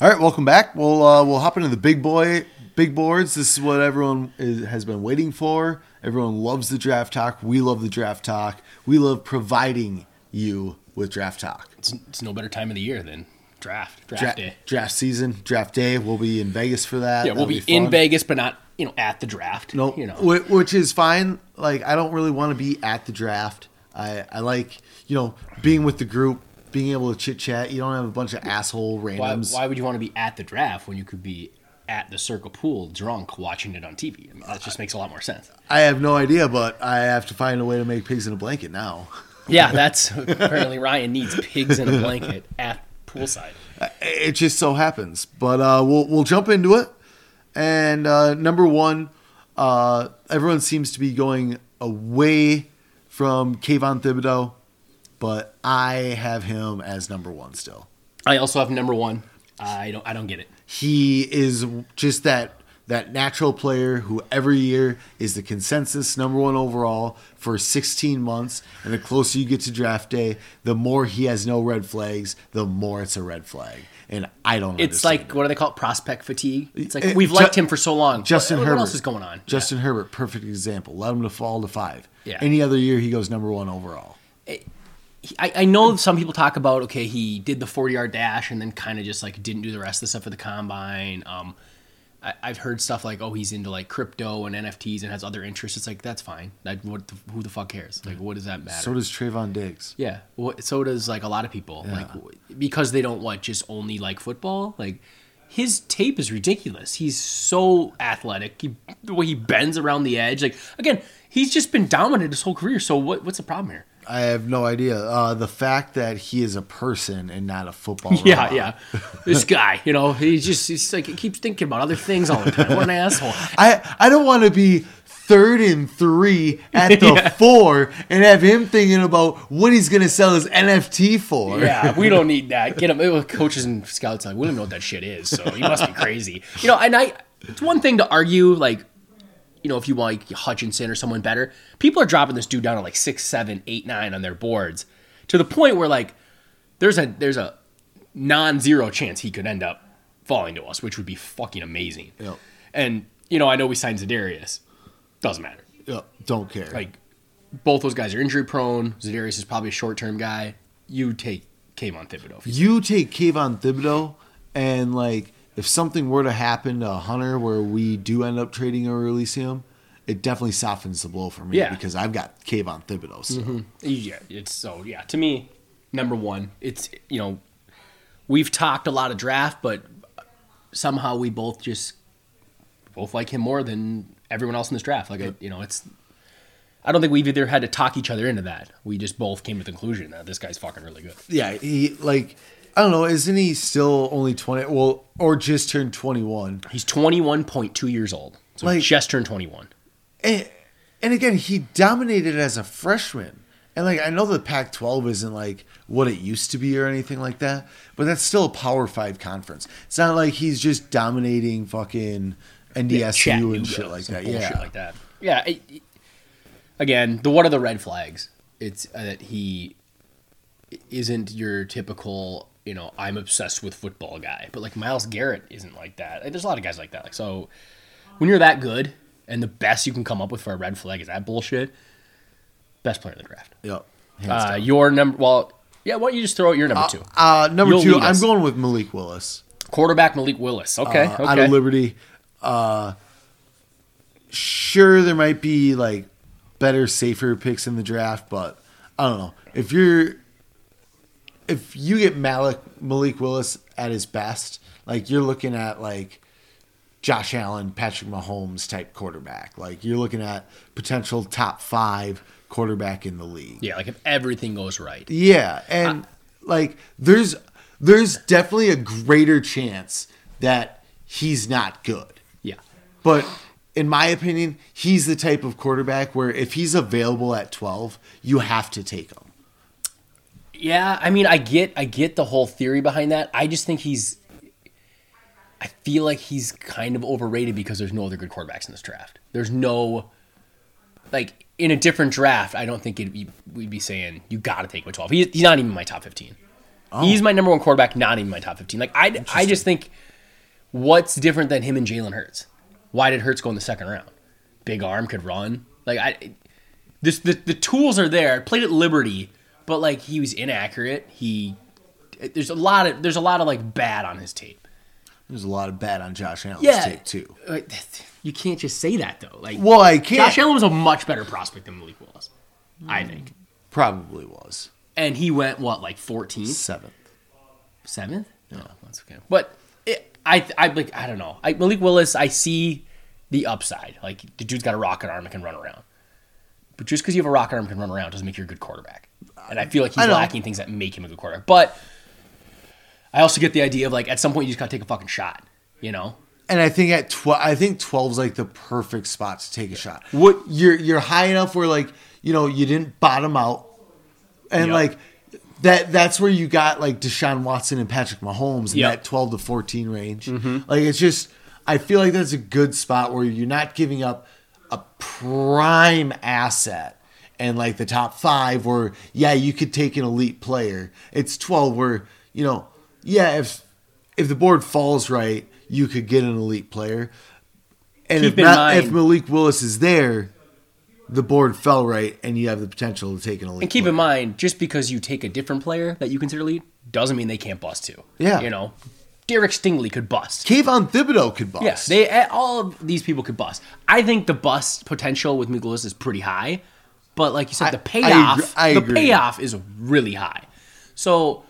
All right, welcome back. We'll uh, we'll hop into the big boy big boards. This is what everyone is, has been waiting for. Everyone loves the draft talk. We love the draft talk. We love providing you with draft talk. It's, it's no better time of the year than draft draft Dra- day. draft season, draft day. We'll be in Vegas for that. Yeah, we'll That'll be, in. Vegas, but not you know at the draft. No, you know. which is fine. Like I don't really want to be at the draft. I I like you know being with the group, being able to chit chat. You don't have a bunch of asshole Why, randoms. why would you want to be at the draft when you could be at the circle pool drunk watching it on TV? I mean, that just makes a lot more sense. I have no idea, but I have to find a way to make pigs in a blanket now. Yeah, that's apparently Ryan needs pigs in a blanket at poolside. It just so happens, but uh, we'll we'll jump into it. And uh, number one, uh, everyone seems to be going away from Kayvon Thibodeaux, but I have him as number one still. I also have number one. I don't. I don't get it. He is just that that natural player who every year is the consensus number one overall for 16 months. And the closer you get to draft day, the more he has no red flags, the more it's a red flag. And I don't. It's like what do they call it? Prospect fatigue. It's like Eh, we've Ju- liked him for so long. Justin what, Herbert. What else is going on? Justin Herbert, perfect example. Let him to fall to five. Yeah. Any other year, he goes number one overall. I, I know some people talk about okay, he did the forty yard dash and then kind of just like didn't do the rest of the stuff for the combine. Um, I, I've heard stuff like oh he's into like crypto and NFTs and has other interests. It's like that's fine. Like what? The, who the fuck cares? Like what does that matter? So does Trevon Diggs. Yeah, well, so does like a lot of people, like because they don't what just only like football. Like his tape is ridiculous. He's so athletic. He, the way he bends around the edge, like again, he's just been dominant his whole career. So what? What's the problem here? I have no idea. Uh, the fact that he is a person and not a football. Yeah, robot. yeah. This guy, you know, he just he's like he keeps thinking about other things all the time. What an asshole. I I don't want to be third and three at the Yeah. four and have him thinking about what he's gonna sell his NFT for. Yeah, we don't need that. Get him. Coaches and scouts like we don't know what that shit is. So he must be crazy. You know, and I. It's one thing to argue like, you know, if you want like Hutchinson or someone better, people are dropping this dude down to like six, seven, eight, nine on their boards, to the point where like, there's a there's a non-zero chance he could end up falling to us, which would be fucking amazing. Yep. And you know, I know we signed Za'Darius. Doesn't matter. Yeah, don't care. Like, both those guys are injury prone. Za'Darius is probably a short-term guy. You take Kayvon Thibodeaux. you- you take Kayvon Thibodeaux and like if something were to happen to Hunter where we do end up trading or releasing him, it definitely softens the blow for me Yeah. because I've got Kayvon Thibodeaux. So. Mm-hmm. Yeah, it's so yeah. To me, number one, it's you know, we've talked a lot of draft, but somehow we both just both like him more than everyone else in this draft. Like I, you know, it's. I don't think we've either had to talk each other into that. We just both came to the conclusion that this guy's fucking really good. Yeah, he like I don't know, isn't he still only twenty? Well, or just turned twenty one? He's twenty one point two years old, so Like- just turned twenty one. And, and again, he dominated as a freshman. And like I know the Pac-12 isn't like what it used to be or anything like that, but that's still a Power Five conference. It's not like he's just dominating fucking NDSU Chattanooga, and shit like that. Yeah, like that. Yeah. it- it- again, the what are the red flags? It's uh, that he isn't your typical, you know, I'm obsessed with football guy. But like Myles Garrett isn't like that. Like, there's a lot of guys like that. Like so, when you're that good and the best you can come up with for a red flag is that bullshit. Best player in the draft. Yep. Uh, your number. Well, yeah. Why don't you just throw out your number two? Uh, number You'll two, I'm going with Malik Willis. Quarterback Malik Willis. Okay. uh, okay. out of Liberty. Uh, sure, there might be like better, safer picks in the draft, but I don't know if you're if you get Malik Malik Willis at his best, like you're looking at like Josh Allen, Patrick Mahomes type quarterback. Like you're looking at potential top five quarterback in the league. yeah. Like if everything goes right. Yeah, and like there's there's definitely a greater chance that he's not good. Yeah. But in my opinion, he's the type of quarterback where if he's available at 12, you have to take him. Yeah, I mean, I get, I get the whole theory behind that. I just think he's, I feel like he's kind of overrated because there's no other good quarterbacks in this draft. There's no, like, in a different draft, I don't think be, we'd be saying you got to take him at 12. He's, he's not even my top 15. He's my number one quarterback, not even my top 15. Like, I, I just think, what's different than him and Jalen Hurts? Why did Hurts go in the second round? Big arm could run. Like, I, this the, the tools are there. Played at Liberty, but like he was inaccurate. He there's a lot of there's a lot of like bad on his tape. There's a lot of bad on Josh Allen's Yeah, tape too. Like, you can't just say that though. Like, Well, I can't. Josh Allen was a much better prospect than Malik Willis, I mm. think. Probably was And he went what like 14th, seventh. seventh? No, oh, that's okay. But it, I I like I don't know. I, Malik Willis, I see the upside. Like the dude's got a rocket arm and can run around. But just because you have a rocket arm and can run around doesn't make you a good quarterback. And I feel like he's lacking things that make him a good quarterback. But I also get the idea of like at some point you just gotta take a fucking shot. You know? And I think at 12, I think 12 is like the perfect spot to take a shot. What- you're you're high enough where like you know you didn't bottom out, and Yep. like that that's where you got like Deshaun Watson and Patrick Mahomes in Yep. that 12 to 14 range. Mm-hmm. Like it's just I feel like that's a good spot where you're not giving up a prime asset and like the top five where yeah you could take an elite player. It's 12 where you know yeah if if the board falls right you could get an elite player. And Keep if, not, if Malik Willis is there, the board fell right, and you have the potential to take an elite. And keep player. in mind, just because you take a different player that you consider elite doesn't mean they can't bust too. Yeah. You know, Derek Stingley could bust. Kayvon Thibodeaux could bust. Yes, they eh, all of these people could bust. I think the bust potential with Malik Willis is pretty high, but like you said, I- the I payoff, agree- I the payoff is really high. So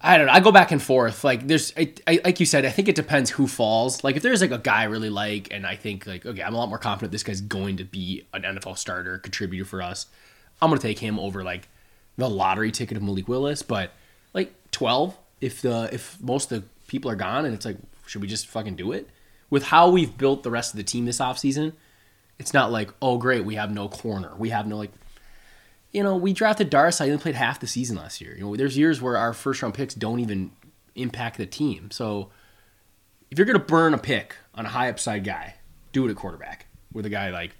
I don't know. I go back and forth. Like there's, I, I, like you said, I think it depends who falls. Like if there's like a guy I really like, and I think like okay, I'm a lot more confident this guy's going to be an NFL starter, contributor for us. I'm gonna take him over like the lottery ticket of Malik Willis, but like 12, if the if most of the people are gone, and it's like, should we just fucking do it? With how we've built the rest of the team this offseason, it's not like, oh great, we have no corner, we have no like you know, we drafted Darce. I only played half the season last year. You know, there's years where our first round picks don't even impact the team. So if you're gonna burn a pick on a high upside guy, do it at quarterback with a guy like.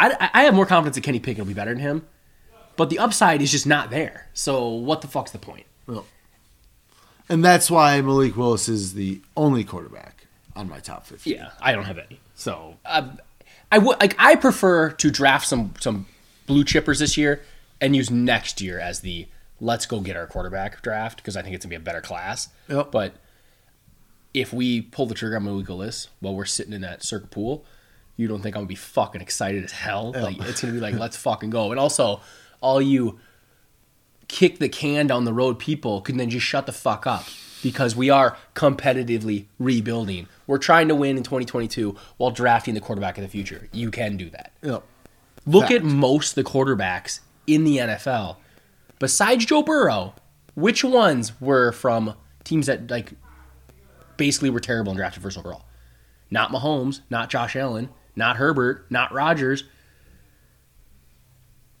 I, I have more confidence that Kenny Pickett will be better than him, but the upside is just not there. So what the fuck's the point? Well, and that's why Malik Willis is the only quarterback on my top 50. Yeah, I don't have any. So uh, I would like I prefer to draft some some blue chippers this year and use next year as the let's go get our quarterback draft because I think it's gonna be a better class. Yep. But if we pull the trigger on Malik while we're sitting in that circuit pool, you don't think I'm gonna be fucking excited as hell? Like it's gonna be like let's fucking go. And also, all you kick the can down the road people can then just shut the fuck up because we are competitively rebuilding. We're trying to win in 2022 while drafting the quarterback of the future. You can do that. Yep. Look Fact. at most of the quarterbacks in the NFL. Besides Joe Burrow, which ones were from teams that like basically were terrible and drafted first overall? Not Mahomes, not Josh Allen, not Herbert, not Rodgers,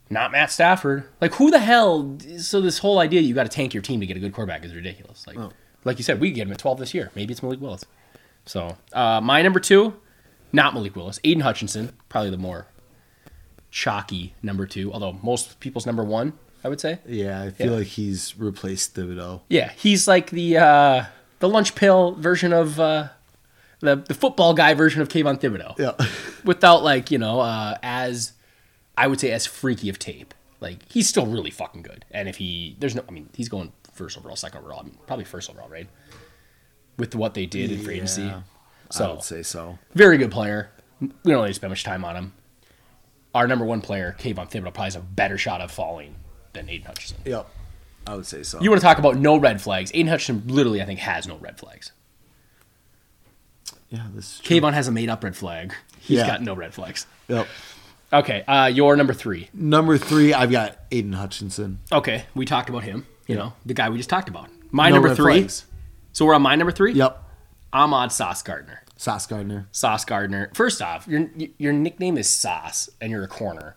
not Matt Stafford. Like who the hell? So this whole idea you got to tank your team to get a good quarterback is ridiculous. Like, like you said, we get him at 12 this year. Maybe it's Malik Willis. So uh, my number two, not Malik Willis, Aidan Hutchinson, probably the more chalky number two. Although most people's number one, I would say. Yeah, I feel Yeah. like he's replaced Thibodeaux. Yeah, he's like the uh, the lunch pill version of uh, the the football guy version of Kayvon Thibodeaux. Yeah. Without like you know uh, as I would say as freaky of tape. Like he's still really fucking good. And if he there's no I mean he's going first overall, second overall, probably first overall, right? With what they did in free agency. Yeah, I would say so. very good player. We don't really spend much time on him. Our number one player, Kayvon Thibodeaux, probably has a better shot of falling than Aidan Hutchinson. Yep. I would say so. You want to talk about no red flags? Aidan Hutchinson literally, I think, has no red flags. yeah, this is true. Kayvon has a made up red flag. He's Yeah. got no red flags. Yep. Okay, uh, your number three. Number three, I've got Aidan Hutchinson. Okay, we talked about him. You know, the guy we just talked about. My No number red three. flags. So we're on my number three. Yep. Ahmad Sauce Gardner. Sauce Gardner. Sauce Gardner. First off, your your nickname is Sauce, and you're a corner.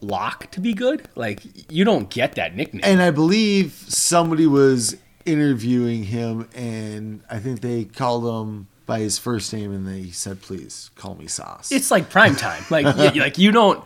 Lock to be good? Like you don't get that nickname. And I believe somebody was interviewing him, and I think they called him by his first name, and they said, "Please call me Sauce." it's like prime time. Like y- like you don't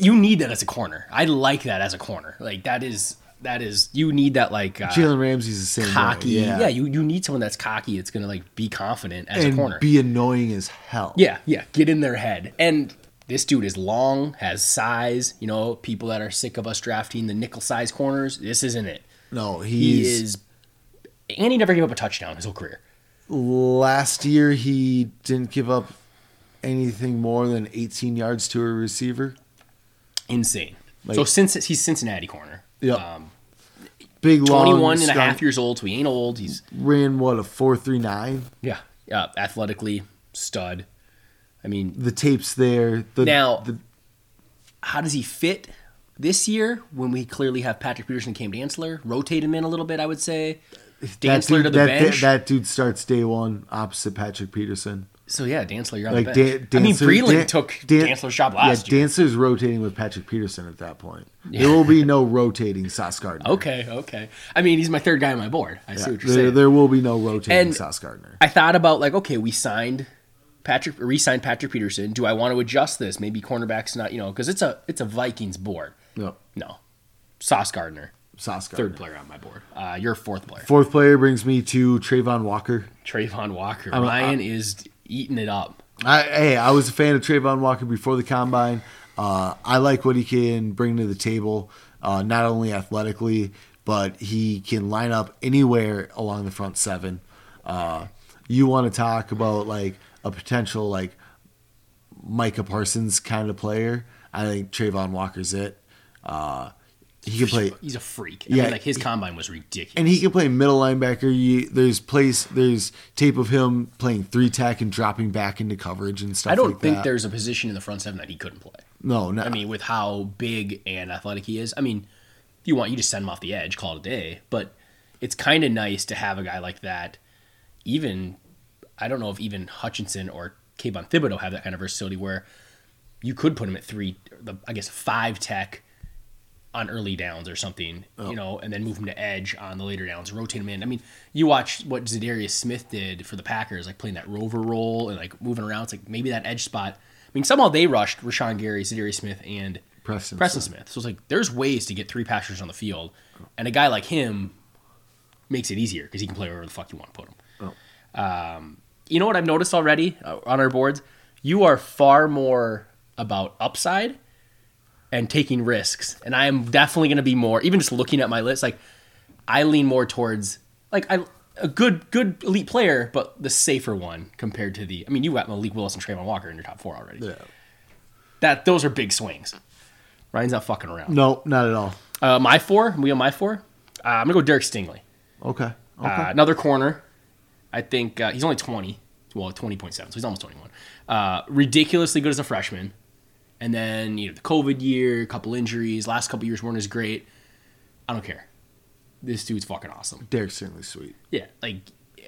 you need that as a corner. I like that as a corner. Like that is that is you need that like uh, Jalen Ramsey's the same cocky. way. Yeah. you you need someone that's cocky. That's gonna like be confident as a corner. be annoying as hell. yeah, yeah, get in their head. And this dude is long, has size. You know, people that are sick of us drafting the nickel size corners. This isn't it. No, He is, and he never gave up a touchdown his whole career. last year he didn't give up anything more than 18 yards to a receiver. Insane. Like- so since he's Cincinnati corner. Yep. Um, Big long 21 and a half years old, so he ain't old. He's ran what a 439. Yeah, yeah, athletically stud. I mean, The tape's there. The Now- the, how does he fit this year when we clearly have Patrick Peterson, Cam Dantzler, rotate him in a little bit? I would say that Dantzler dude, to the that, bench. That, dude starts day one opposite Patrick Peterson. So yeah, Dantzler, you're on Like the bench. Dan, I mean, Breeland Dan- took Dan- Dantzler's job last year. yeah, year. Dantzler's rotating with Patrick Peterson at that point. There will be no rotating Sauce Gardner. Okay, okay. I mean, he's my third guy on my board. I see what you're There, saying. there will be no rotating And- Sauce Gardner. I thought about like, okay, we signed Patrick, re-signed Patrick Peterson. Do I want to adjust this? Maybe cornerbacks not, you know, because it's a it's a Vikings board. No, No, Sauce Gardner, Sauce Gardner. third player on my board. Uh, your fourth player. Fourth player brings me to Travon Walker. Travon Walker. I'm- Ryan is eating it up. I, hey, I was a fan of Travon Walker before the combine. Uh, I like what he can bring to the table, uh, not only athletically, but he can line up anywhere along the front seven. Uh, you want to talk about like a potential like Micah Parsons kind of player? I think Travon Walker's it. Uh, he can play He's a freak. I Yeah, mean, like his combine was ridiculous. and he can play middle linebacker. You, there's place, there's tape of him playing three tech and dropping back into coverage and stuff. I don't like think that. there's a position in the front seven that he couldn't play. no, no. I mean, with how big and athletic he is. I mean, if you want, you just send him off the edge, call it a day. But it's kind of nice to have a guy like that. Even, I don't know if even Hutchinson or Kayvon Thibodeaux have that kind of versatility where you could put him at three, the, I guess five tech on early downs or something, Oh. you know, and then move him to edge on the later downs, rotate him in. I mean, you watch what Za'Darius Smith did for the Packers, like playing that rover role and like moving around. It's like maybe that edge spot. I mean, somehow they rushed Rashan Gary, Za'Darius Smith, and Preston. Preston Smith. So it's like there's ways to get three passers on the field, and a guy like him makes it easier because he can play wherever the fuck you want to put him. Um, you know what I've noticed already uh, on our boards? You are far more about upside and taking risks, and I am definitely going to be more. Even just looking at my list, like I lean more towards like I a good good elite player, but the safer one compared to the. I mean, you got Malik Willis and Travon Walker in your top four already. Yeah. That those are big swings. Ryan's not fucking around. No, not at all. Uh, my four, we on my four. Uh, I'm gonna go Derek Stingley. Okay. Okay. Uh, another corner. I think uh, he's only 20. Well, 20.7, so he's almost 21. Uh, ridiculously good as a freshman. And then, you know, the COVID year, a couple injuries, last couple years weren't as great. I don't care. This dude's fucking awesome. Derek Stingley, sweet. Yeah, like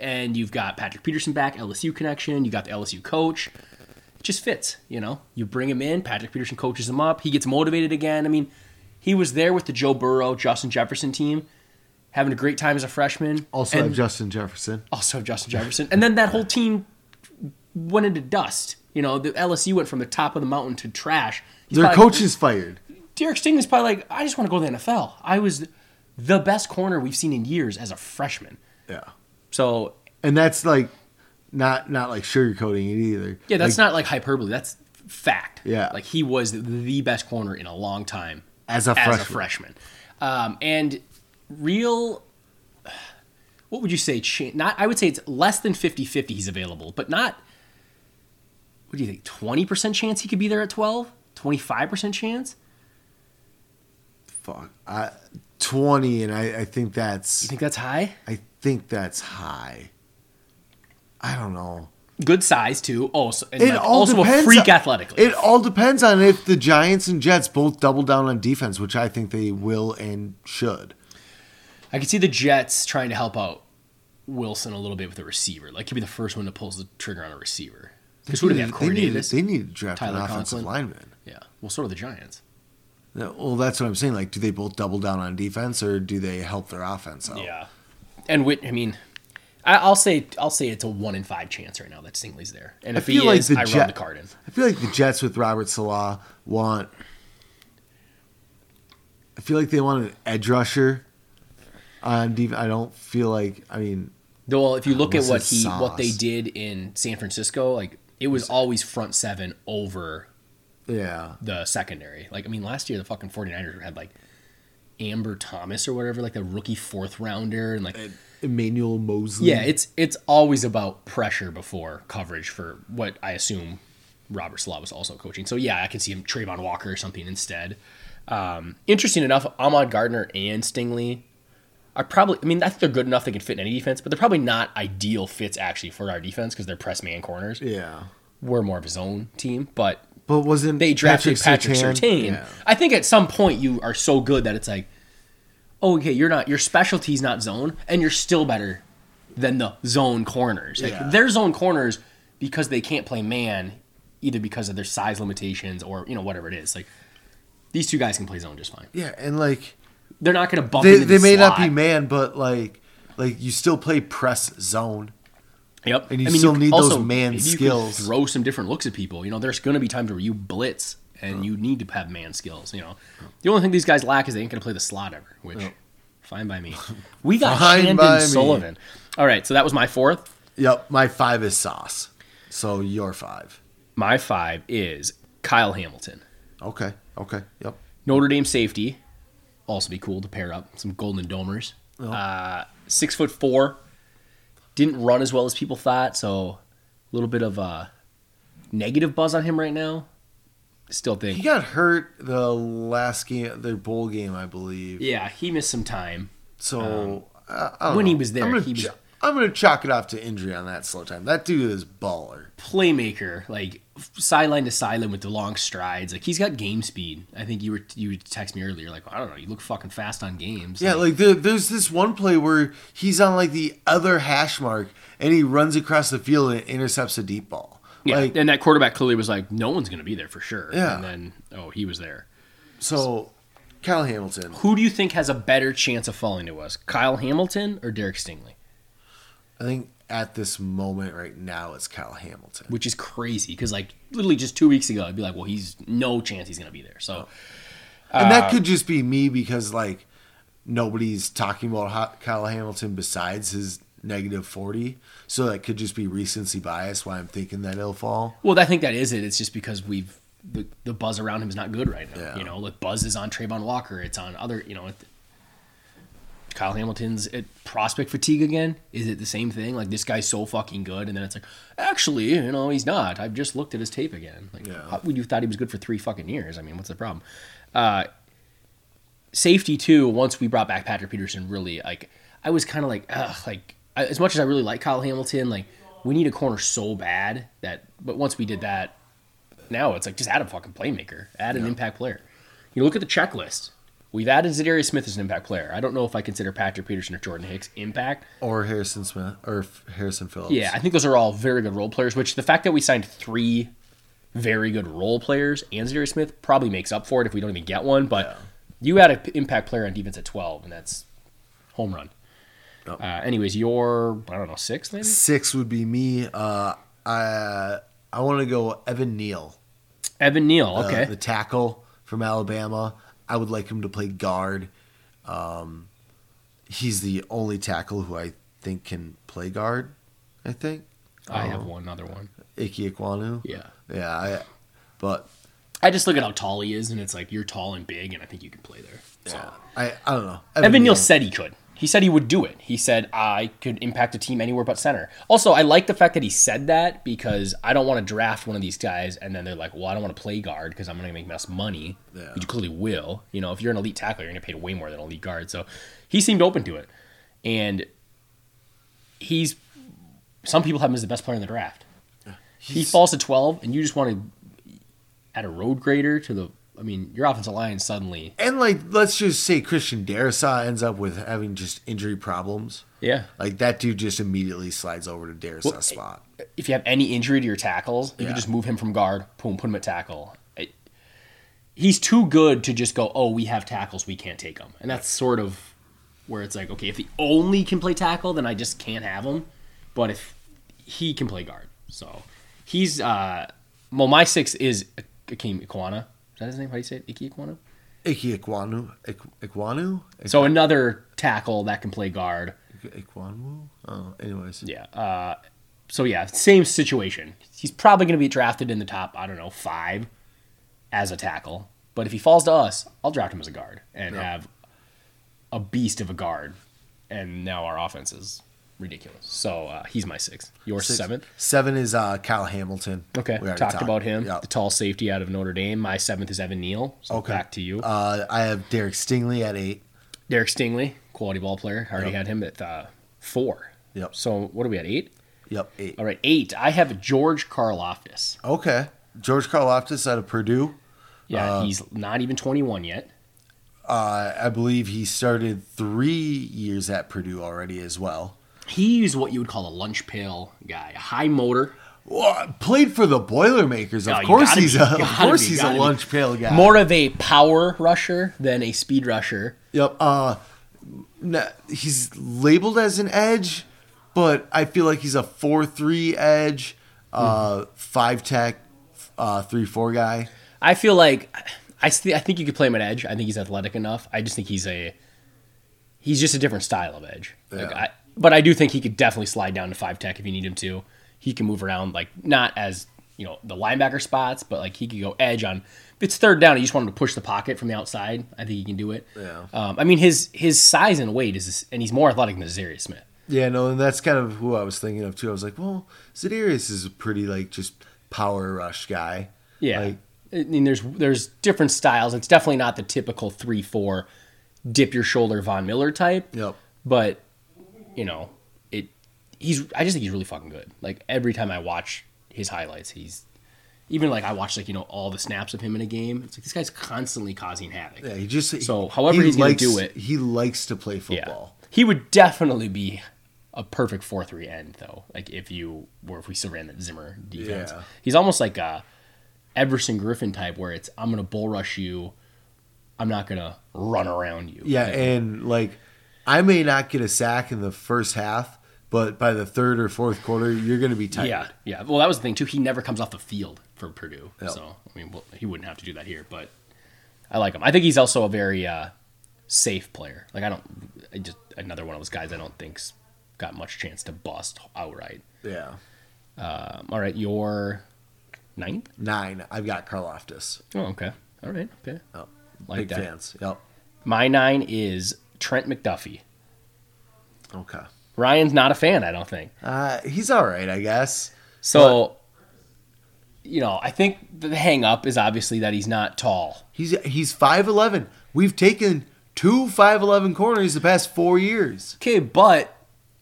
and you've got Patrick Peterson back, LSU connection. You got the LSU coach. It just fits, you know. You bring him in. Patrick Peterson coaches him up. He gets motivated again. I mean, he was there with the Joe Burrow, Justin Jefferson team, having a great time as a freshman. Also and have Justin Jefferson. also Justin Jefferson, and then that whole team went into dust. You know, the LSU went from the top of the mountain to trash. He's Their probably- coach is fired. Derek Stingley's probably like, I just want to go to the NFL. I was the best corner we've seen in years as a freshman. Yeah. So And that's like not not like sugarcoating it either. yeah, that's Like, not like hyperbole. That's fact. Yeah. like he was the best corner in a long time as a as freshman. a freshman. Um, and real, what would you say? Not, I would say it's less than 50-50 he's available, but not. What do you think? Twenty percent chance he could be there at 12? 25 percent chance? Fuck. I, Twenty, and I, I think that's You think that's high? I think that's high. I don't know. Good size too. So, and It like, all also a freak on- athletically. It all depends on if the Giants and Jets both double down on defense, which I think they will and should. I could see the Jets trying to help out Wilson a little bit with a receiver. Like he'd be the first one to pull the trigger on a receiver. Because who do they have? Corey they, need, Davis. they need to draft Tyler an offensive Conklin. lineman. yeah. Well, so do the Giants. Well, that's what I'm saying. Like, do they both double down on defense, or do they help their offense out? Yeah. And Whit, I mean, I, I'll say I'll say it's a one in five chance right now that Stingley's there. And I if he like is, the I Jet- run the card in. I feel like the Jets with Robert Saleh want. I feel like they want an edge rusher on defense. I don't feel like. I mean, well, if you look at what his he what they did in San Francisco, like it was always front seven over yeah. the secondary. Like I mean, last year the fucking 49ers had like Ambry Thomas or whatever, like the rookie fourth rounder, and like Emmanuel Moseley. yeah, it's it's always about pressure before coverage for what I assume Robert Saleh was also coaching. So yeah, I can see him Travon Walker or something instead. Um, interesting enough, Ahmad Gardner and Stingley are probably. I mean, I think they're good enough they can fit in any defense, but they're probably not ideal fits actually for our defense because they're press man corners. yeah. We're more of a zone team, but But wasn't they drafted Patrick, Surtain. Yeah. I think at some point you are so good that it's like, oh, okay, you're not your specialty's not zone, and you're still better than the zone corners. Like Yeah. they're zone corners because they can't play man, either because of their size limitations or you know whatever it is. Like these two guys can play zone just fine. Yeah, and like They're not going to bump. they, they the may not be man, but like like you still play press zone. Yep. And you still could need those man you skills. throw some different looks at people. You know, there's going to be times where you blitz and you need to have man skills. You know, the only thing these guys lack is they ain't going to play the slot ever, which fine by me. We got Fine by Chandon me. Sullivan. All right, so that was my fourth. Yep, my five is sauce. So your five. My five is Kyle Hamilton, Okay. Okay. Yep. Notre Dame safety. Also be cool to pair up some Golden Domers. Uh, six foot four. Didn't run as well as people thought, so a little bit of a negative buzz on him right now. Still think He got hurt the last game, their bowl game, I believe. Yeah, he missed some time. So I don't when he was there, he was- ch- I'm gonna chalk it off to injury on that slow time. That dude is baller. Playmaker, like sideline to sideline with the long strides. Like he's got game speed. I think you were you text me earlier. Like I don't know, you look fucking fast on games. Yeah, like there, there's this one play where he's on like the other hash mark and he runs across the field and intercepts a deep ball. yeah. Like and that quarterback clearly was like, no one's gonna be there for sure. Yeah. And then oh, he was there. so, Kyle Hamilton. Who do you think has a better chance of falling to us, Kyle Hamilton or Derek Stingley? I think at this moment right now it's Kyle Hamilton. Which is crazy because like literally just two weeks ago, I'd be like, well, he's no chance he's gonna be there. So and Uh, that could just be me because like nobody's talking about Kyle Hamilton besides his negative 40. So that could just be recency bias why I'm thinking that he'll fall. Well, I think that is it. It's just because we've the, the buzz around him is not good right now. Yeah. You know, like buzz is on Travon Walker. It's on other. You know, it, Kyle Hamilton's at prospect fatigue again. Is it the same thing? Like this guy's so fucking good, and then it's like, actually, you know, he's not. I've just looked at his tape again. Like, Yeah. how would you thought he was good for three fucking years? I mean, what's the problem? Uh, safety too. Once we brought back Patrick Peterson, really like I was kind of like, ugh, like I- as much as I really like Kyle Hamilton, like we need a corner so bad that. But once we did that, now it's like just add a fucking playmaker, add an impact player. You look at the checklist. We've added Za'Darius Smith as an impact player. I don't know if I consider Patrick Peterson or Jordan Hicks impact. Or Harrison Smith or Harrison Phillips. Yeah, I think those are all very good role players. Which the fact that we signed three very good role players and Za'Darius Smith probably makes up for it if we don't even get one. But you add an impact player on defense at twelve, and that's home run. Yep. Uh, anyways, your I don't know sixth maybe Six would be me. Uh, I I want to go Evan Neal. Evan Neal. uh, Okay, the tackle from Alabama. I would like him to play guard. Um, he's the only tackle who I think can play guard. I think. I have one other one. Ike Ekwonu. Yeah, Yeah, I, but I just look at how tall he is, and it's like you're tall and big, and I think you can play there. So. yeah, I I don't know. Evan Neal said he could. He said he would do it. He said I could impact a team anywhere but center. Also, I like the fact that he said that because I don't want to draft one of these guys and then they're like, "Well, I don't want to play guard because I'm going to make less money." Yeah. But you clearly will. You know, if you're an elite tackler, you're going to pay way more than an elite guard. So he seemed open to it, and he's. Some people have him as the best player in the draft. he falls to 12, and you just want to add a road grader to the. I mean, your offensive line suddenly. And like, let's just say Christian Darrisaw ends up with having just injury problems. Yeah. Like that dude just immediately slides over to Darrisaw's Well, spot. if you have any injury to your tackles, you Yeah. can just move him from guard, boom, put him at tackle. It- he's too good to just go, oh, we have tackles, we can't take them. And that's sort of where it's like, okay, if he only can play tackle, then I just can't have him. But if he can play guard, so he's, uh, well, my six is Akeem Ikwana. Is that his name? How do you say it? Iki Ikwana? Ike Ekwonu, Ik- Ekwonu, So another tackle that can play guard. Ekwonu. Oh, anyways. Yeah. Uh, so yeah, same situation. He's probably going to be drafted in the top, I don't know, five as a tackle. But if he falls to us, I'll draft him as a guard and Yeah. have a beast of a guard. And now our offense is ridiculous. So uh, he's my sixth. Your seventh. Seven is uh, Kyle Hamilton. Okay. We already Talked about him. Yeah. The tall safety out of Notre Dame. My seventh is Evan Neal. So Okay. back to you. Uh, I have Derek Stingley at eight. Derek Stingley, quality ball player. I already Yep. had him at uh, four. Yep. So what are we at? Eight? Yep, eight. All right, eight. I have George Karlaftis. Okay. George Karlaftis out of Purdue. Yeah, Uh, he's not even 21 yet. Uh, I believe he started three years at Purdue already as well. He's what you would call a lunch pail guy, a high motor, Well, played for the Boilermakers. Of Oh, course he's be, a of course be, he's a gotta be. lunch pail guy. more of a power rusher than a speed rusher. Yep. Uh, he's labeled as an edge, but I feel like he's a four three edge, uh, five tech, uh, three four guy. I feel like I st- I think you could play him at edge. I think he's athletic enough. I just think he's a he's just a different style of edge. Like, Yeah. I, but I do think he could definitely slide down to five tech if you need him to. He can move around like not as you know the linebacker spots, but like he could go edge on. If it's third down, and you just want him to push the pocket from the outside. I think he can do it. Yeah. Um, I mean his his size and weight is, and he's more athletic than Za'Darius Smith. Yeah, no, and that's kind of who I was thinking of too. I was like, well, Za'Darius is a pretty like just power rush guy. Yeah. Like, I mean, there's there's different styles. It's definitely not the typical three four, dip your shoulder Von Miller type. yep. But you know, it. He's. I just think he's really fucking good. Like every time I watch his highlights, he's. Even like I watch like you know all the snaps of him in a game. It's like this guy's constantly causing havoc. Yeah, he just So, however he's gonna do it- he likes to play Yeah. football. He would definitely be a perfect four three end though. Like if you were if we still ran that Zimmer defense. Yeah. He's almost like a Everson Griffen type where it's I'm gonna bull rush you. I'm not gonna run around you. Yeah, and like I may not get a sack in the first half, but by the third or fourth quarter, you're going to be tired. yeah, yeah. Well, that was the thing too. He never comes off the field for Purdue, Yep. so I mean, well, he wouldn't have to do that here. But I like him. I think he's also a very uh, safe player. Like I don't, I just another one of those guys I don't think's got much chance to bust outright. Yeah. Um, all right, your ninth. Nine. I've got Karlaftis. Oh, okay. All right. Okay. Oh, Like big that. fans. Yep. My nine is Trent McDuffie. Okay. Ryan's not a fan, I don't think. Uh, he's all right, I guess. So, you know, I think the hang up is obviously that he's not tall. He's he's five eleven. We've taken two five eleven corners the past four years. Okay, but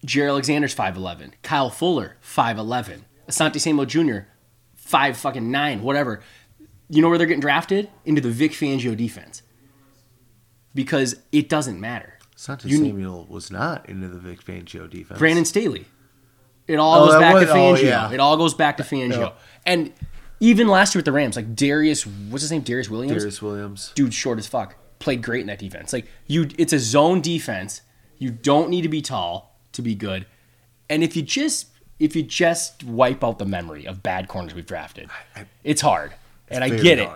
Jaire Alexander's 5'11. Kyle Fuller, 5'11. Asante Samuel Jr., 5 fucking 9, whatever. You know where they're getting drafted? Into the Vic Fangio defense. Because it doesn't matter. Santos You- Samuel was not into the Vic Fangio defense. Brandon Staley. It all Oh, goes back was- to oh, Fangio. yeah. It all goes back to Fangio. And even last year with the Rams, like Darius, what's his name? Darious Williams. Darious Williams. Dude, short as fuck. Played great in that defense. Like you, it's a zone defense. You don't need to be tall to be good. And if you just if you just wipe out the memory of bad corners we've drafted, I- it's hard. And I get it.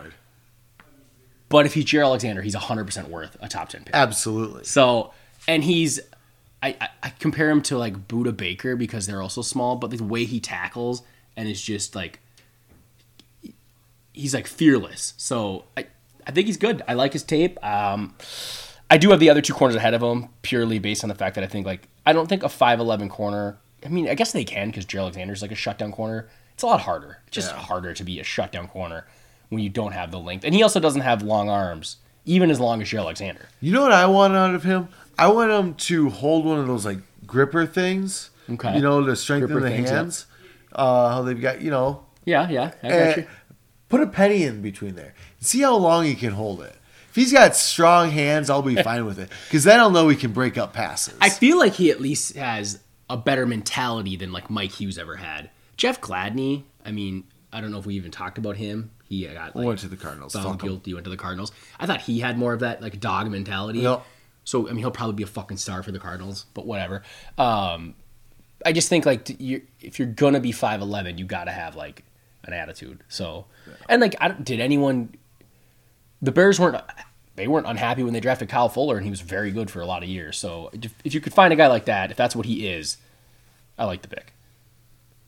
But if he's Jaire Alexander, he's 100% worth a top 10 pick. Absolutely. So, and he's, I, I, I compare him to like Budda Baker because they're also small, but the way he tackles and is just like, he's like fearless. So I, I think he's good. I like his tape. Um, I do have the other two corners ahead of him purely based on the fact that I think like I don't think a five eleven corner. I mean, I guess they can because Jaire Alexander's like a shutdown corner. It's a lot harder. It's just Yeah. harder to be a shutdown corner when you don't have the length, and he also doesn't have long arms, even as long as Jaire Alexander. You know what I want out of him? I want him to hold one of those like gripper things. Okay. You know, to strengthen Gripper the things, yeah. hands. Uh, how they've got, you know, Yeah, yeah, I got eh, you. put a penny in between there. See how long he can hold it. If he's got strong hands, I'll be fine with it. Because then I'll know he can break up passes. I feel like he at least has a better mentality than like Mike Hughes ever had. Jeff Gladney, I mean, I don't know if we even talked about him. He got like, went to the Cardinals. found guilty, went to the Cardinals. I thought he had more of that like dog mentality. So I mean, he'll probably be a fucking star for the Cardinals, but whatever. Um, I just think like you if you're gonna be five eleven, you got to have like an attitude. So, and like, I, don't- did anyone? The Bears weren't. They weren't unhappy when they drafted Kyle Fuller, and he was very good for a lot of years. So, if, if you could find a guy like that, if that's what he is, I like the pick.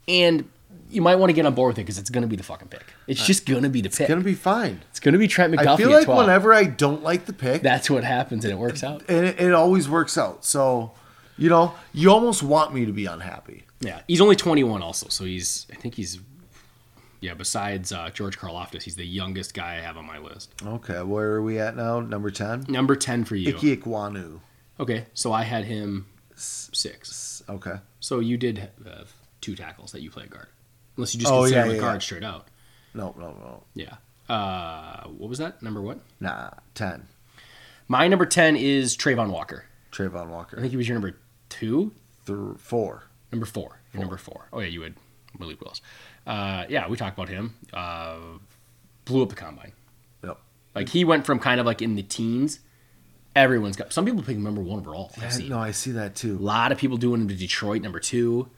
And you might want to get on board with it because it's going to be the fucking pick. It's just going to be the pick. It's going to be fine. It's going to be Trent McDuffie I feel like 12. whenever I don't like the pick, That's what happens, and it works out. and it, it always works out. So, you know, you almost want me to be unhappy. Yeah, he's only 21 also, so he's I think he's yeah. Besides uh, George Karlaftis, he's the youngest guy I have on my list. Okay, where are we at now? Number 10? Number 10 for you. Icky Ekwonu. Okay, so I had him six. Okay. So you did have two tackles that you play guard, unless you just Oh, consider yeah, yeah, straight out. No, no, no. Yeah. Uh, what was that? Number what? Nah, 10. My number 10 is Travon Walker. Travon Walker. I think he was your number two. Th- four. Number four. Your number four. Oh yeah, you had Malik Willis. Uh, yeah, we talked about him. Uh, blew up the combine. Yep. Like he went from kind of like in the teens. Everyone's got some people pick number one overall. Yeah, no, I see that too. A lot of people doing him to Detroit number two.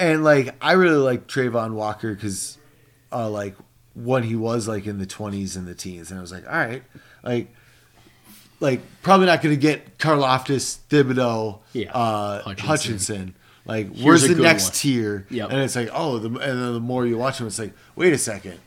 And like, I really like Travon Walker because, uh, like, when he was like in the twenties and the teens, and I was like, all right, like, like probably not going to get Karlaftis, Thibodeaux, Yeah, uh, Hutchinson. Hutchinson. Like, Here's where's the next one. tier? Yep. And it's like, oh, the, and then the more you watch him, it's like, wait a second,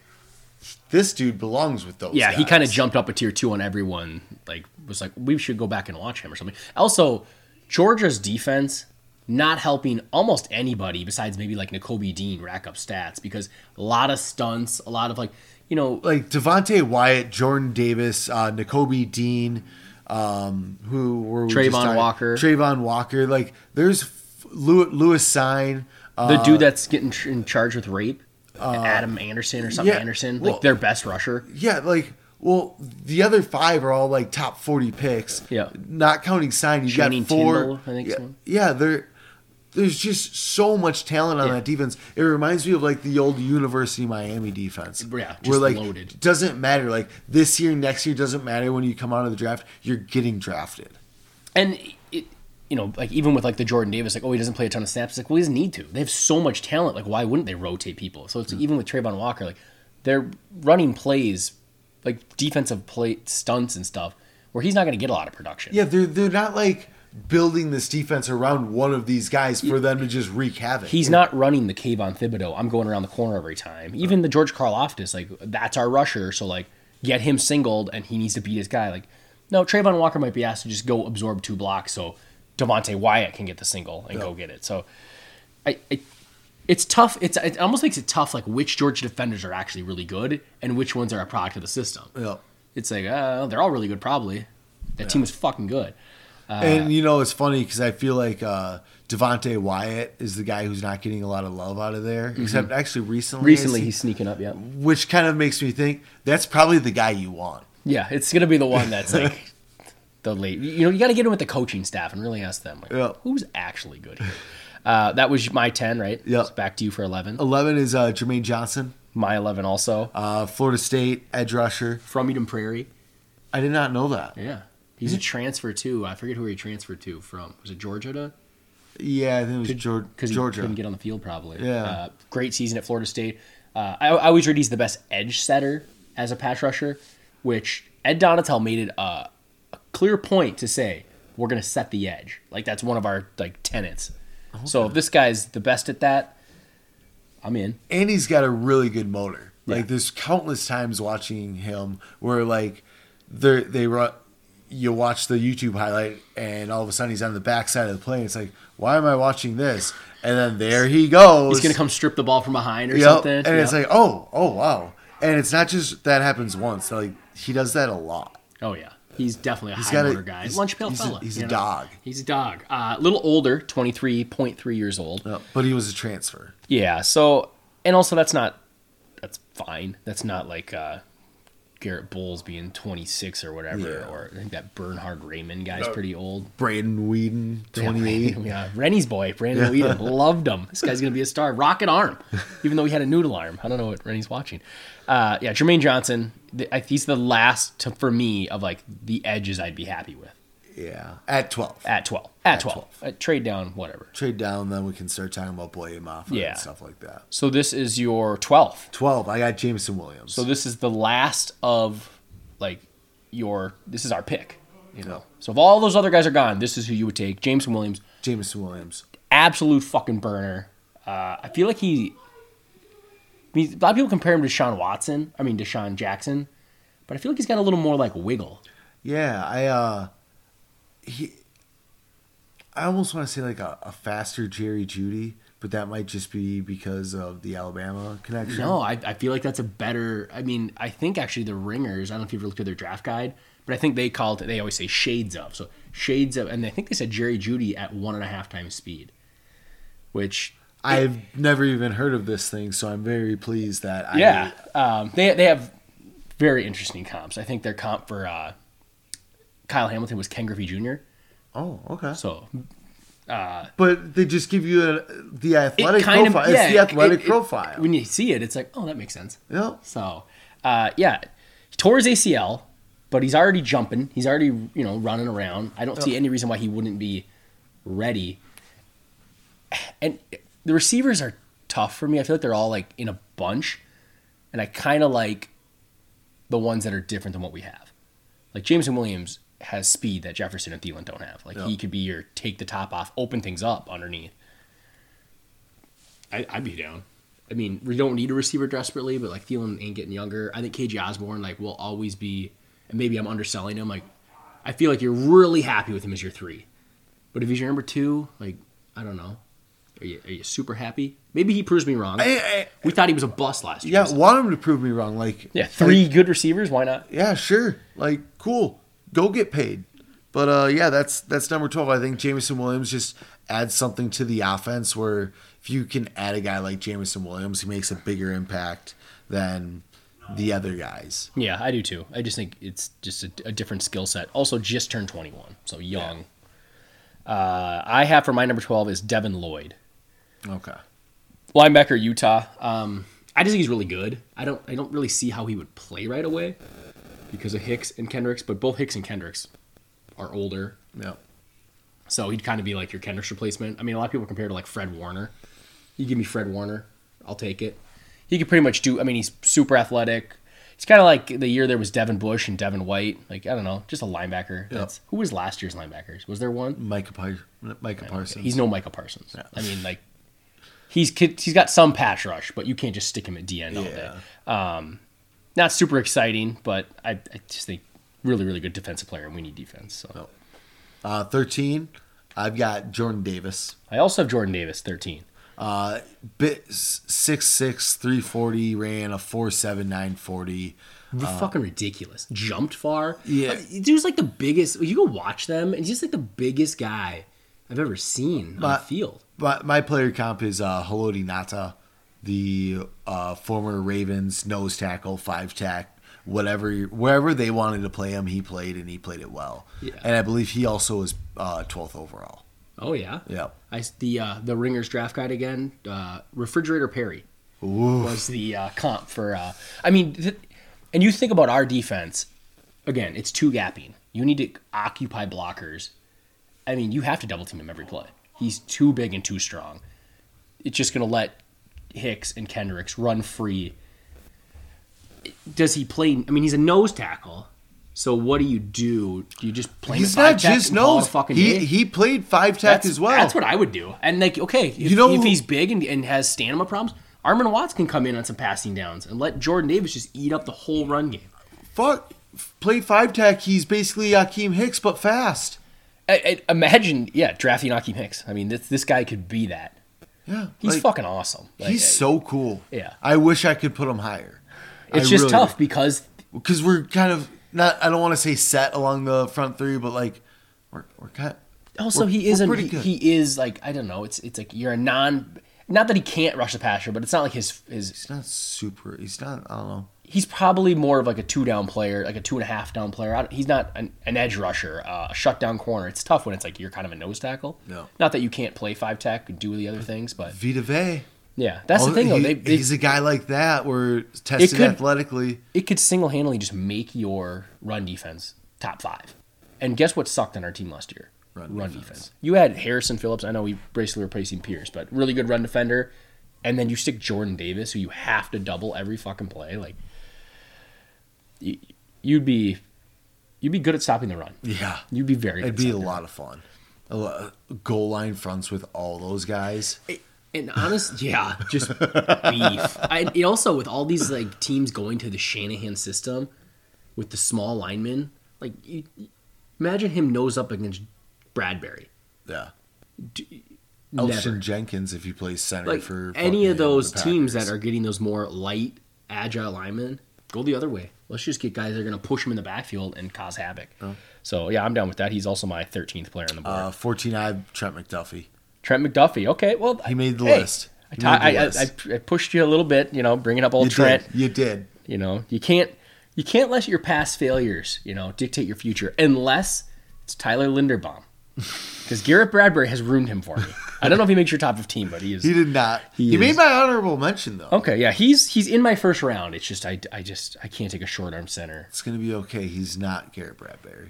this dude belongs with those. Yeah, he kind of jumped up a tier two on everyone. Like was like we should go back and watch him or something. Also, Georgia's defense not helping almost anybody besides maybe like Nakobe Dean rack up stats because a lot of stunts, a lot of like you know like Devonte Wyatt, Jordan Davis, uh, Nakobe Dean, um, who were we Travon Walker. Travon Walker. Like there's Lewis Cine. Uh, the dude that's getting in charge with rape, Adam Anderson or something yeah, Anderson, well- like their best rusher. yeah, like well, the other five are all like top forty picks. Yeah. not counting Cine. You Channing got four. Tindall, I think yeah, so. yeah, there. There's just so much talent on Yeah. that defense. It reminds me of like the old University of Miami defense. Yeah, where just like loaded. doesn't matter. Like this year, next year doesn't matter when you come out of the draft. You're getting drafted. And it, you know, like even with like the Jordan Davis, like oh he doesn't play a ton of snaps. It's like well he doesn't need to. They have so much talent. Like why wouldn't they rotate people? So it's mm-hmm. even with Travon Walker, like they're running plays, like defensive play stunts and stuff, where he's not going to get a lot of production. Yeah, they're they're not like building this defense around one of these guys for them to just wreak havoc. He's not running the Kayvon Thibodeaux. I'm going around the corner every time. Even the George Karlaftis, like that's our rusher. So like get him singled and he needs to beat his guy. Like no, Travon Walker might be asked to just go absorb two blocks so Devonte Wyatt can get the single and go get it. So I, I it's tough. It's it almost makes it tough like which Georgia defenders are actually really good and which ones are a product of the system. Yeah. It's like uh, they're all really good probably. That team is fucking good. And you know it's funny because I feel like uh, Devonte Wyatt is the guy who's not getting a lot of love out of there. Except actually recently, Mm-hmm. Recently I see- he's sneaking up, yeah. which kind of makes me think that's probably the guy you want. Yeah, it's gonna be the one that's like the late. You know, you got to get in with the coaching staff and really ask them, like, Yeah. who's actually good here. Uh, that was my ten, right? Yeah. So back to you for eleven. 11 is uh, Jermaine Johnson, My eleven also uh, Florida State edge rusher. from Eden Prairie. I did not know that. Yeah, he's a transfer too. I forget who he transferred to from. Was it Georgia? To? Yeah, I think it was Georgia. because he Georgia. couldn't get on the field probably. Yeah. Uh, great season at Florida State. Uh, I, I always read he's the best edge setter as a pass rusher, which Ed Donatell made it a, a clear point to say we're going to set the edge. Like that's one of our like tenets. So if this guy's the best at that, I'm in. and he's got a really good motor. Yeah. Like there's countless times watching him where like they they run. You watch the YouTube highlight, and all of a sudden he's on the backside of the plane. It's like, why am I watching this? And then there he goes. He's going to come strip the ball from behind or Yep. something. And it's like, oh, oh, wow. And it's not just that happens once. Like he does that a lot. Oh yeah, he's definitely a He's high got a- guy. he's- Lunch pail he's a- fella. he's a know? dog. He's a dog. Uh, a little older, twenty three point three years old. Yep. But he was a transfer. Yeah. So, and also that's not that's fine. That's not like uh, Garrett Bowles being 26 or whatever. Yeah. Or I think that Bernhard Raimann guy's pretty old. Braden Weeden, 28. Yeah, Rennie's boy, Brandon Weeden, loved him. This guy's gonna be a star. Rocket arm, even though he had a noodle arm. I don't know what Rennie's watching. Uh, yeah, Jermaine Johnson. The, I, he's the last to, for me of like the edges I'd be happy with Yeah. At 12. at 12. At 12. At trade down, whatever. Trade down, then we can start talking about Boye Mafe Yeah. and stuff like that. So this is your 12th. 12. I got Jameson Williams. So this is the last of like your. This is our pick. You know. So if all those other guys are gone, this is who you would take. Jameson Williams, Jameson Williams. absolute fucking burner. Uh, I feel like he. I mean, a lot of people compare him to Sean Watson. I mean, to Sean Jackson, but I feel like he's got a little more like wiggle. Yeah, I uh he I almost want to say like a, a faster Jerry Jeudy, but that might just be because of the Alabama connection. No, I, I feel like that's a better. I mean, I think actually the Ringers. I don't know if you've ever looked at their draft guide, but I think they called it. They always say shades of. So shades of, and I think they said Jerry Jeudy at one and a half times speed, which I've never even heard of this thing, so I'm very pleased that I yeah, um, they they have very interesting comps. I think their comp for uh, Kyle Hamilton was Ken Griffey Jr. Oh, okay. So But they just give you a, the athletic it kind profile. of yeah, it's the athletic it- it- profile. When you see it, it's like oh that makes sense. yeah. So, uh, yeah, he tore his ACL, but he's already jumping. He's already you know running around. I don't see any reason why he wouldn't be ready. And the receivers are tough for me. I feel like they're all like in a bunch, and I kind of like the ones that are different than what we have. Like Jameson Williams has speed that Jefferson and Thielen don't have. Like he could be your take the top off, open things up underneath. I, I'd be down. I mean, we don't need a receiver desperately, but like Thielen ain't getting younger. I think KJ Osborn like will always be, and maybe I'm underselling him. Like, I feel like you're really happy with him as your three, but if he's your number two, like I don't know, are you are you super happy? Maybe he proves me wrong. I- I- we thought he was a bust last year. yeah, want him to prove me wrong. Like yeah, three like, good receivers. Why not? yeah, sure. Like cool. Go get paid. But uh, yeah, that's that's number twelve. I think Jameson Williams just adds something to the offense where if you can add a guy like Jameson Williams, he makes a bigger impact than the other guys. Yeah, I do too. I just think it's just a, a different skill set. Also, just turned 21, so young. Uh, I have for my number 12 is Devin Lloyd, Okay. linebacker, Utah. Um, I just think he's really good. I don't, I don't really see how he would play right away because of Hicks and Kendricks, but both Hicks and Kendricks are older, Yeah. so he'd kind of be like your Kendricks replacement. I mean, a lot of people compare to like Fred Warner. You give me Fred Warner, I'll take it. He could pretty much do. I mean, he's super athletic. He's kind of like the year there was Devin Bush and Devin White. Like I don't know, just a linebacker. That's who was last year's linebackers? Was there one? Micah, Par- Micah Parsons. He's no Micah Parsons. I mean, like he's he's got some pass rush, but you can't just stick him at D end all day. Yeah. Um, Not super exciting, but I, I just think really really good defensive player, and we need defense. So Uh, 13, I've got Jordan Davis. I also have Jordan Davis, thirteen. Uh, bit 6'6", 340, ran a 4'7", 940. fucking ridiculous. Jumped far. Yeah. Dude's like the biggest. You go watch them, and he's just like the biggest guy I've ever seen on the field. But my player comp is uh, Haloti Ngata, the uh, former Ravens nose tackle, five tack, whatever wherever they wanted to play him, he played and he played it well. Yeah. And I believe he also was uh, 12th overall. Oh yeah. Yeah. I the uh, the Ringers draft guide again. Uh, Refrigerator Perry Ooh. was the uh, comp for. Uh, I mean, th- and you think about our defense. Again, it's two gapping. You need to occupy blockers. I mean, you have to double team him every play. He's too big and too strong. It's just going to let Hicks and Kendricks run free. Does he play? I mean, he's a nose tackle. So what do you do? Do you just play He's not just and call it a nose. fucking He day? he played five tech that's, as well. That's what I would do. And like, okay, if, You know if he's big and, and has stamina problems, Armon Watts can come in on some passing downs and let Jordan Davis just eat up the whole run game. Fuck. Play five tech. He's basically Akiem Hicks, but fast. I, I, imagine, yeah, drafting Akiem Hicks. I mean, this this guy could be that. Yeah. He's like, fucking awesome. Like, He's so cool. Yeah. I wish I could put him higher. it's I just really tough because because we're kind of not. I don't want to say set along the front three, but like we're we're kind. also oh, we're- he isn't. He, he is like I don't know. It's it's like you're a non. Not that he can't rush the passer, but it's not like his his. He's not super. He's not. I don't know. He's probably more of like a two down player, like a two and a half down player. I don't- He's not an, an edge rusher, uh, a shutdown corner. It's tough when it's like you're kind of a nose tackle. No. Not that you can't play five tech and do the other things, but Vita Vea. yeah, that's the Oh, thing though. he- They, they he's a guy like that. Where tested could- athletically. it could single handedly just make your run defense top five. And guess what sucked on our team last year? Run Run, defense. defense. You had Harrison Phillips. I know we basically replacing Pierce, but really good run defender. And then you stick Jordan Davis, who you have to double every fucking play. Like you, you'd be, you'd be good at stopping the run. Yeah. You'd be very. It'd good be a stopping the lot of fun. A lo- goal line fronts with all those guys. And honest, yeah, just beef. I it also with all these like teams going to the Shanahan system with the small linemen, like you, imagine him nose up against Bradbury. Yeah. Never. Elgton Jenkins, if he plays center Like for any of those teams that are getting those more light, agile linemen, go the other way. Let's just get guys that are going to push him in the backfield and cause havoc. So yeah, I'm down with that. He's also my 13th player on the board. uh, 14 I Trent McDuffie. Trent McDuffie. Okay, well He made the hey, list. I, He made the I, I, list. I, I pushed you a little bit, you know, bringing up old You Trent. did. You did. You know, you can't you can't let your past failures, you know, dictate your future unless it's Tyler Linderbaum. Because Garrett Bradbury has ruined him for me. I don't know if he makes your top 15, but he is. He did not. He He, made my honorable mention though. Okay, yeah, he's he's in my first round. It's just I, I just I can't take a short arm center. It's gonna be okay. He's not Garrett Bradbury.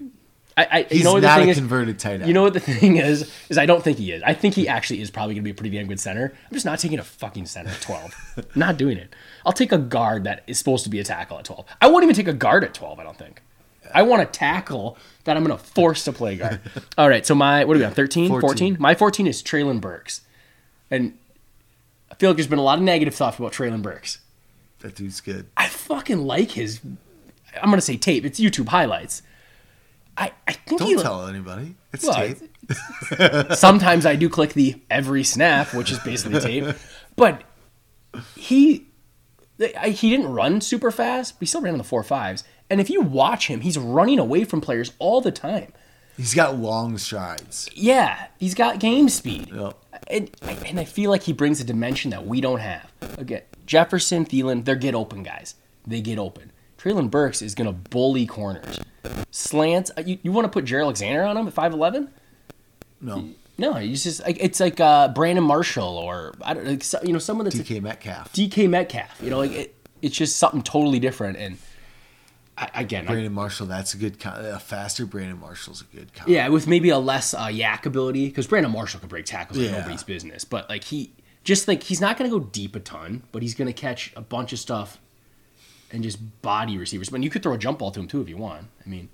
I, I He's you know what not the thing a converted tight end. You know what the thing is? Is I don't think he is. I think he actually is probably going to be a pretty damn good center. I'm just not taking a fucking center at 12. not doing it. I'll take a guard that is supposed to be a tackle at 12. I won't even take a guard at 12. I don't think. I want a tackle that I'm going to force to play guard. All right, so my what are we on? 13, 14? 14. My 14 is Treylon Burks, and I feel like there's been a lot of negative stuff about Treylon Burks. that dude's good. I fucking like his. I'm gonna say tape. It's YouTube highlights. I, I think Don't he, tell anybody. It's Well, tape. sometimes I do click the every snap, which is basically tape. But he he didn't run super fast, but he still ran on the four fives. And if you watch him, he's running away from players all the time. He's got long strides. Yeah, he's got game speed. Yep. And, and I feel like he brings a dimension that we don't have. Again, Jefferson, Thielen, they're get open guys. They get open. Treylon Burks is going to bully corners. Slants, uh, you, you want to put Jaire Alexander on him at 5'11? No. No, he's just like it's like uh, Brandon Marshall or I don't like you know someone that's DK Metcalf. DK Metcalf. You know, like it, it's just something totally different. And I, again, I, Brandon Marshall, that's a good. A faster Brandon Marshall's a good. Con- yeah, with maybe a less uh, YAC ability because Brandon Marshall can break tackles like Yeah. nobody's business. But like he just like he's not going to go deep a ton, but he's going to catch a bunch of stuff and just body receivers. But you could throw a jump ball to him too if you want. I mean,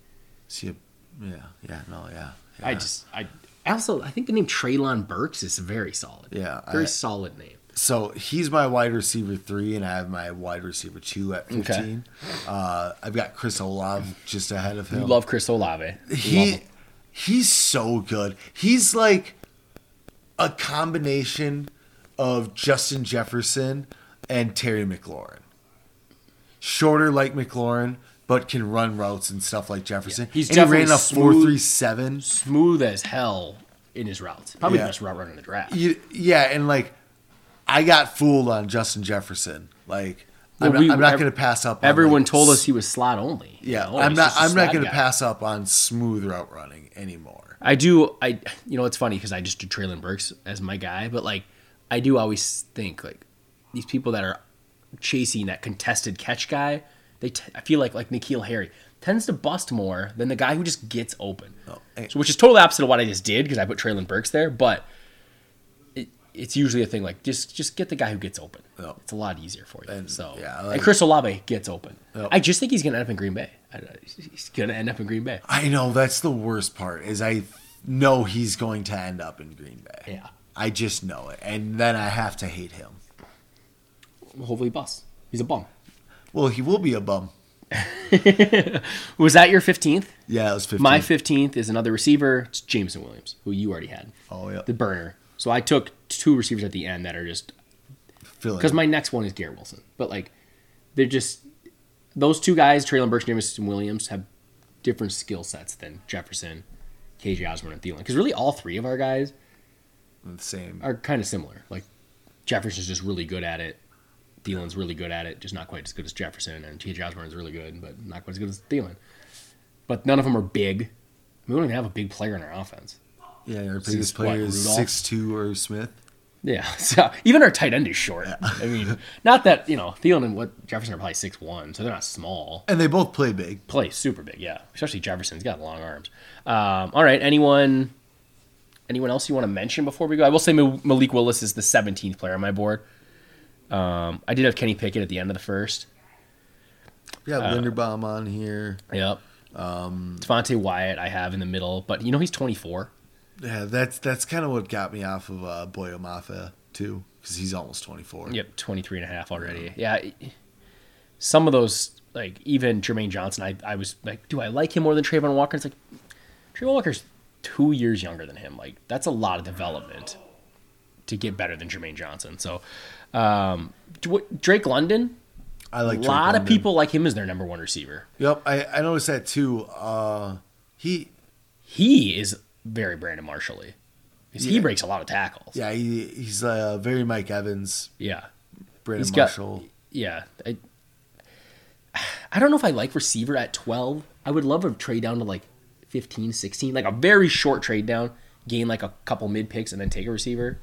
See, yeah, yeah, no, yeah. I just I. I also I think the name Treylon Burks is very solid. Yeah, very I- solid name. So he's my wide receiver three, and I have my wide receiver two at Okay. fifteen. Uh, I've got Chris Olave just ahead of him. You love Chris Olave. Love he he's so good. He's like a combination of Justin Jefferson and Terry McLaurin. Shorter like McLaurin, but can run routes and stuff like Jefferson. Yeah, he's and he ran definitely a four smooth. three smooth as hell in his routes. Probably Yeah. the best route runner in the draft. You, yeah, and like I got fooled on Justin Jefferson. Like I'm, we- not, I'm not going to pass up. on, Everyone like, told us he was slot only. you Yeah, know, I'm not. I'm not going to pass up on smooth route running anymore. I do. I you know it's funny because I just do Treylon Burks as my guy, but like I do always think like these people that are chasing that contested catch guy, they t- I feel like like N'Keal Harry tends to bust more than the guy who just gets open. Oh, So which is totally opposite of what I just did because I put Treylon Burks there, but it's usually a thing like just just get the guy who gets open. Yep. It's a lot easier for you. And, so yeah, and Chris Olave gets open. Yep. I just think he's gonna end up in Green Bay. He's gonna end up in Green Bay. I know that's the worst part. Is I know he's going to end up in Green Bay. Yeah. I just know it, and then I have to hate him. Hopefully he busts. He's a bum. Well, he will be a bum. Was that your 15th? Yeah, it was 15. My 15th is another receiver. It's Jameson Williams, who you already had. Oh, yeah. The burner. So I took two receivers at the end that are just because my next one is Garrett Wilson. But like they're just those two guys, Treylon Burks, Jameson Williams, have different skill sets than Jefferson, KJ Osborn, and Thielen. Because really all three of our guys the same. are kind of similar. Like Jefferson's just really good at it. Thielen's really good at it, just not quite as good as Jefferson. And T.J. Osborn's really good, but not quite as good as Thielen. But none of them are big. We don't even have a big player in our offense. Yeah, our biggest player is six two or Smith. Yeah, so even our tight end is short. I mean, not that you know Thielen and what Jefferson are probably six one, so they're not small. And they both play big. Play super big, yeah. Especially Jefferson. He's got long arms. Um, all right, anyone, anyone else you want to mention before we go? I will say Malik Willis is the seventeenth player on my board. Um, I did have Kenny Pickett at the end of the first. We Uh, Linderbaum on here. Yep. Um, Devonte Wyatt I have in the middle, but you know he's twenty four. Yeah, that's that's kind of what got me off of uh, Boye Mafe too, because he's almost twenty four. Yep, 23 and a half already. Yeah. Some of those, like even Jermaine Johnson, I, I was like, do I like him more than Travon Walker? It's like, Travon Walker's two years younger than him. Like, that's a lot of development to get better than Jermaine Johnson. So, um, Drake London, I like a Drake lot of people like him as their number one receiver. Yep, I, I noticed that too. Uh, he He is very Brandon Marshall-y. 'Cause He Yeah. breaks a lot of tackles. yeah he, he's uh, very Mike Evans, Yeah. Brandon He's got- Marshall. yeah. I, I don't know if I like receiver at 12. I would love a trade down to like 15, 16, like a very short trade down, gain like a couple mid picks and then take a receiver.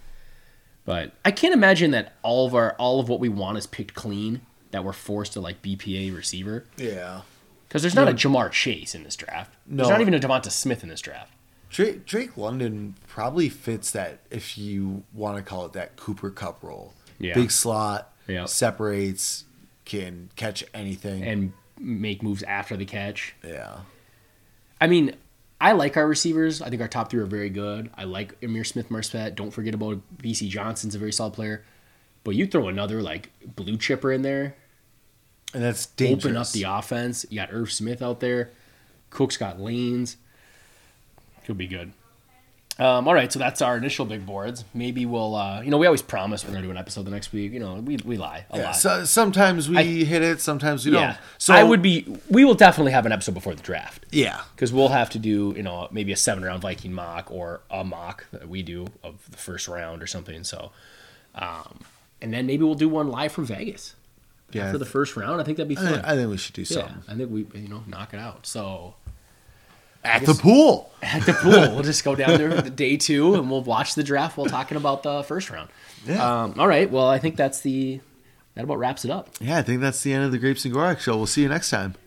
But I can't imagine that all of our all of what we want is picked clean that we're forced to like BPA receiver Yeah, because there's not No. a Ja'Marr Chase in this draft. No. There's not even a DeVonta Smith in this draft. Drake, Drake London probably fits that if you want to call it that Cooper Kupp role. Yeah. Big slot, Yeah. separates, can catch anything. and make moves after the catch. yeah, I mean, I like our receivers. I think our top three are very good. I like Ihmir Smith-Marsette. Don't forget about Bisi Johnson's a very solid player. But you throw another like blue chipper in there, and that's dangerous. open up the offense. You got Irv Smith out there. Cook's got lanes. Could be good. Um, all right, so that's our initial big boards. Maybe we'll, uh, you know, we always promise we're going to do an episode the next week. You know, we, we lie a Yeah, lot. so, sometimes we I- hit it, sometimes we yeah. don't. So I would be, we will definitely have an episode before the draft. yeah, because we'll have to do you know maybe a seven round Viking mock or a mock that we do of the first round or something. So, um, and then maybe we'll do one live from Vegas yeah. for the first round. I think that'd be I, fun. think, I think we should do yeah, I think we you know knock it out. So at the pool. at the pool, we'll just go down there the day two and we'll watch the draft while talking about the first round. Yeah, Um, all right. Well, I think that's the that about wraps it up. yeah. I think that's the end of the Grapes and Gorak show. We'll see you next time.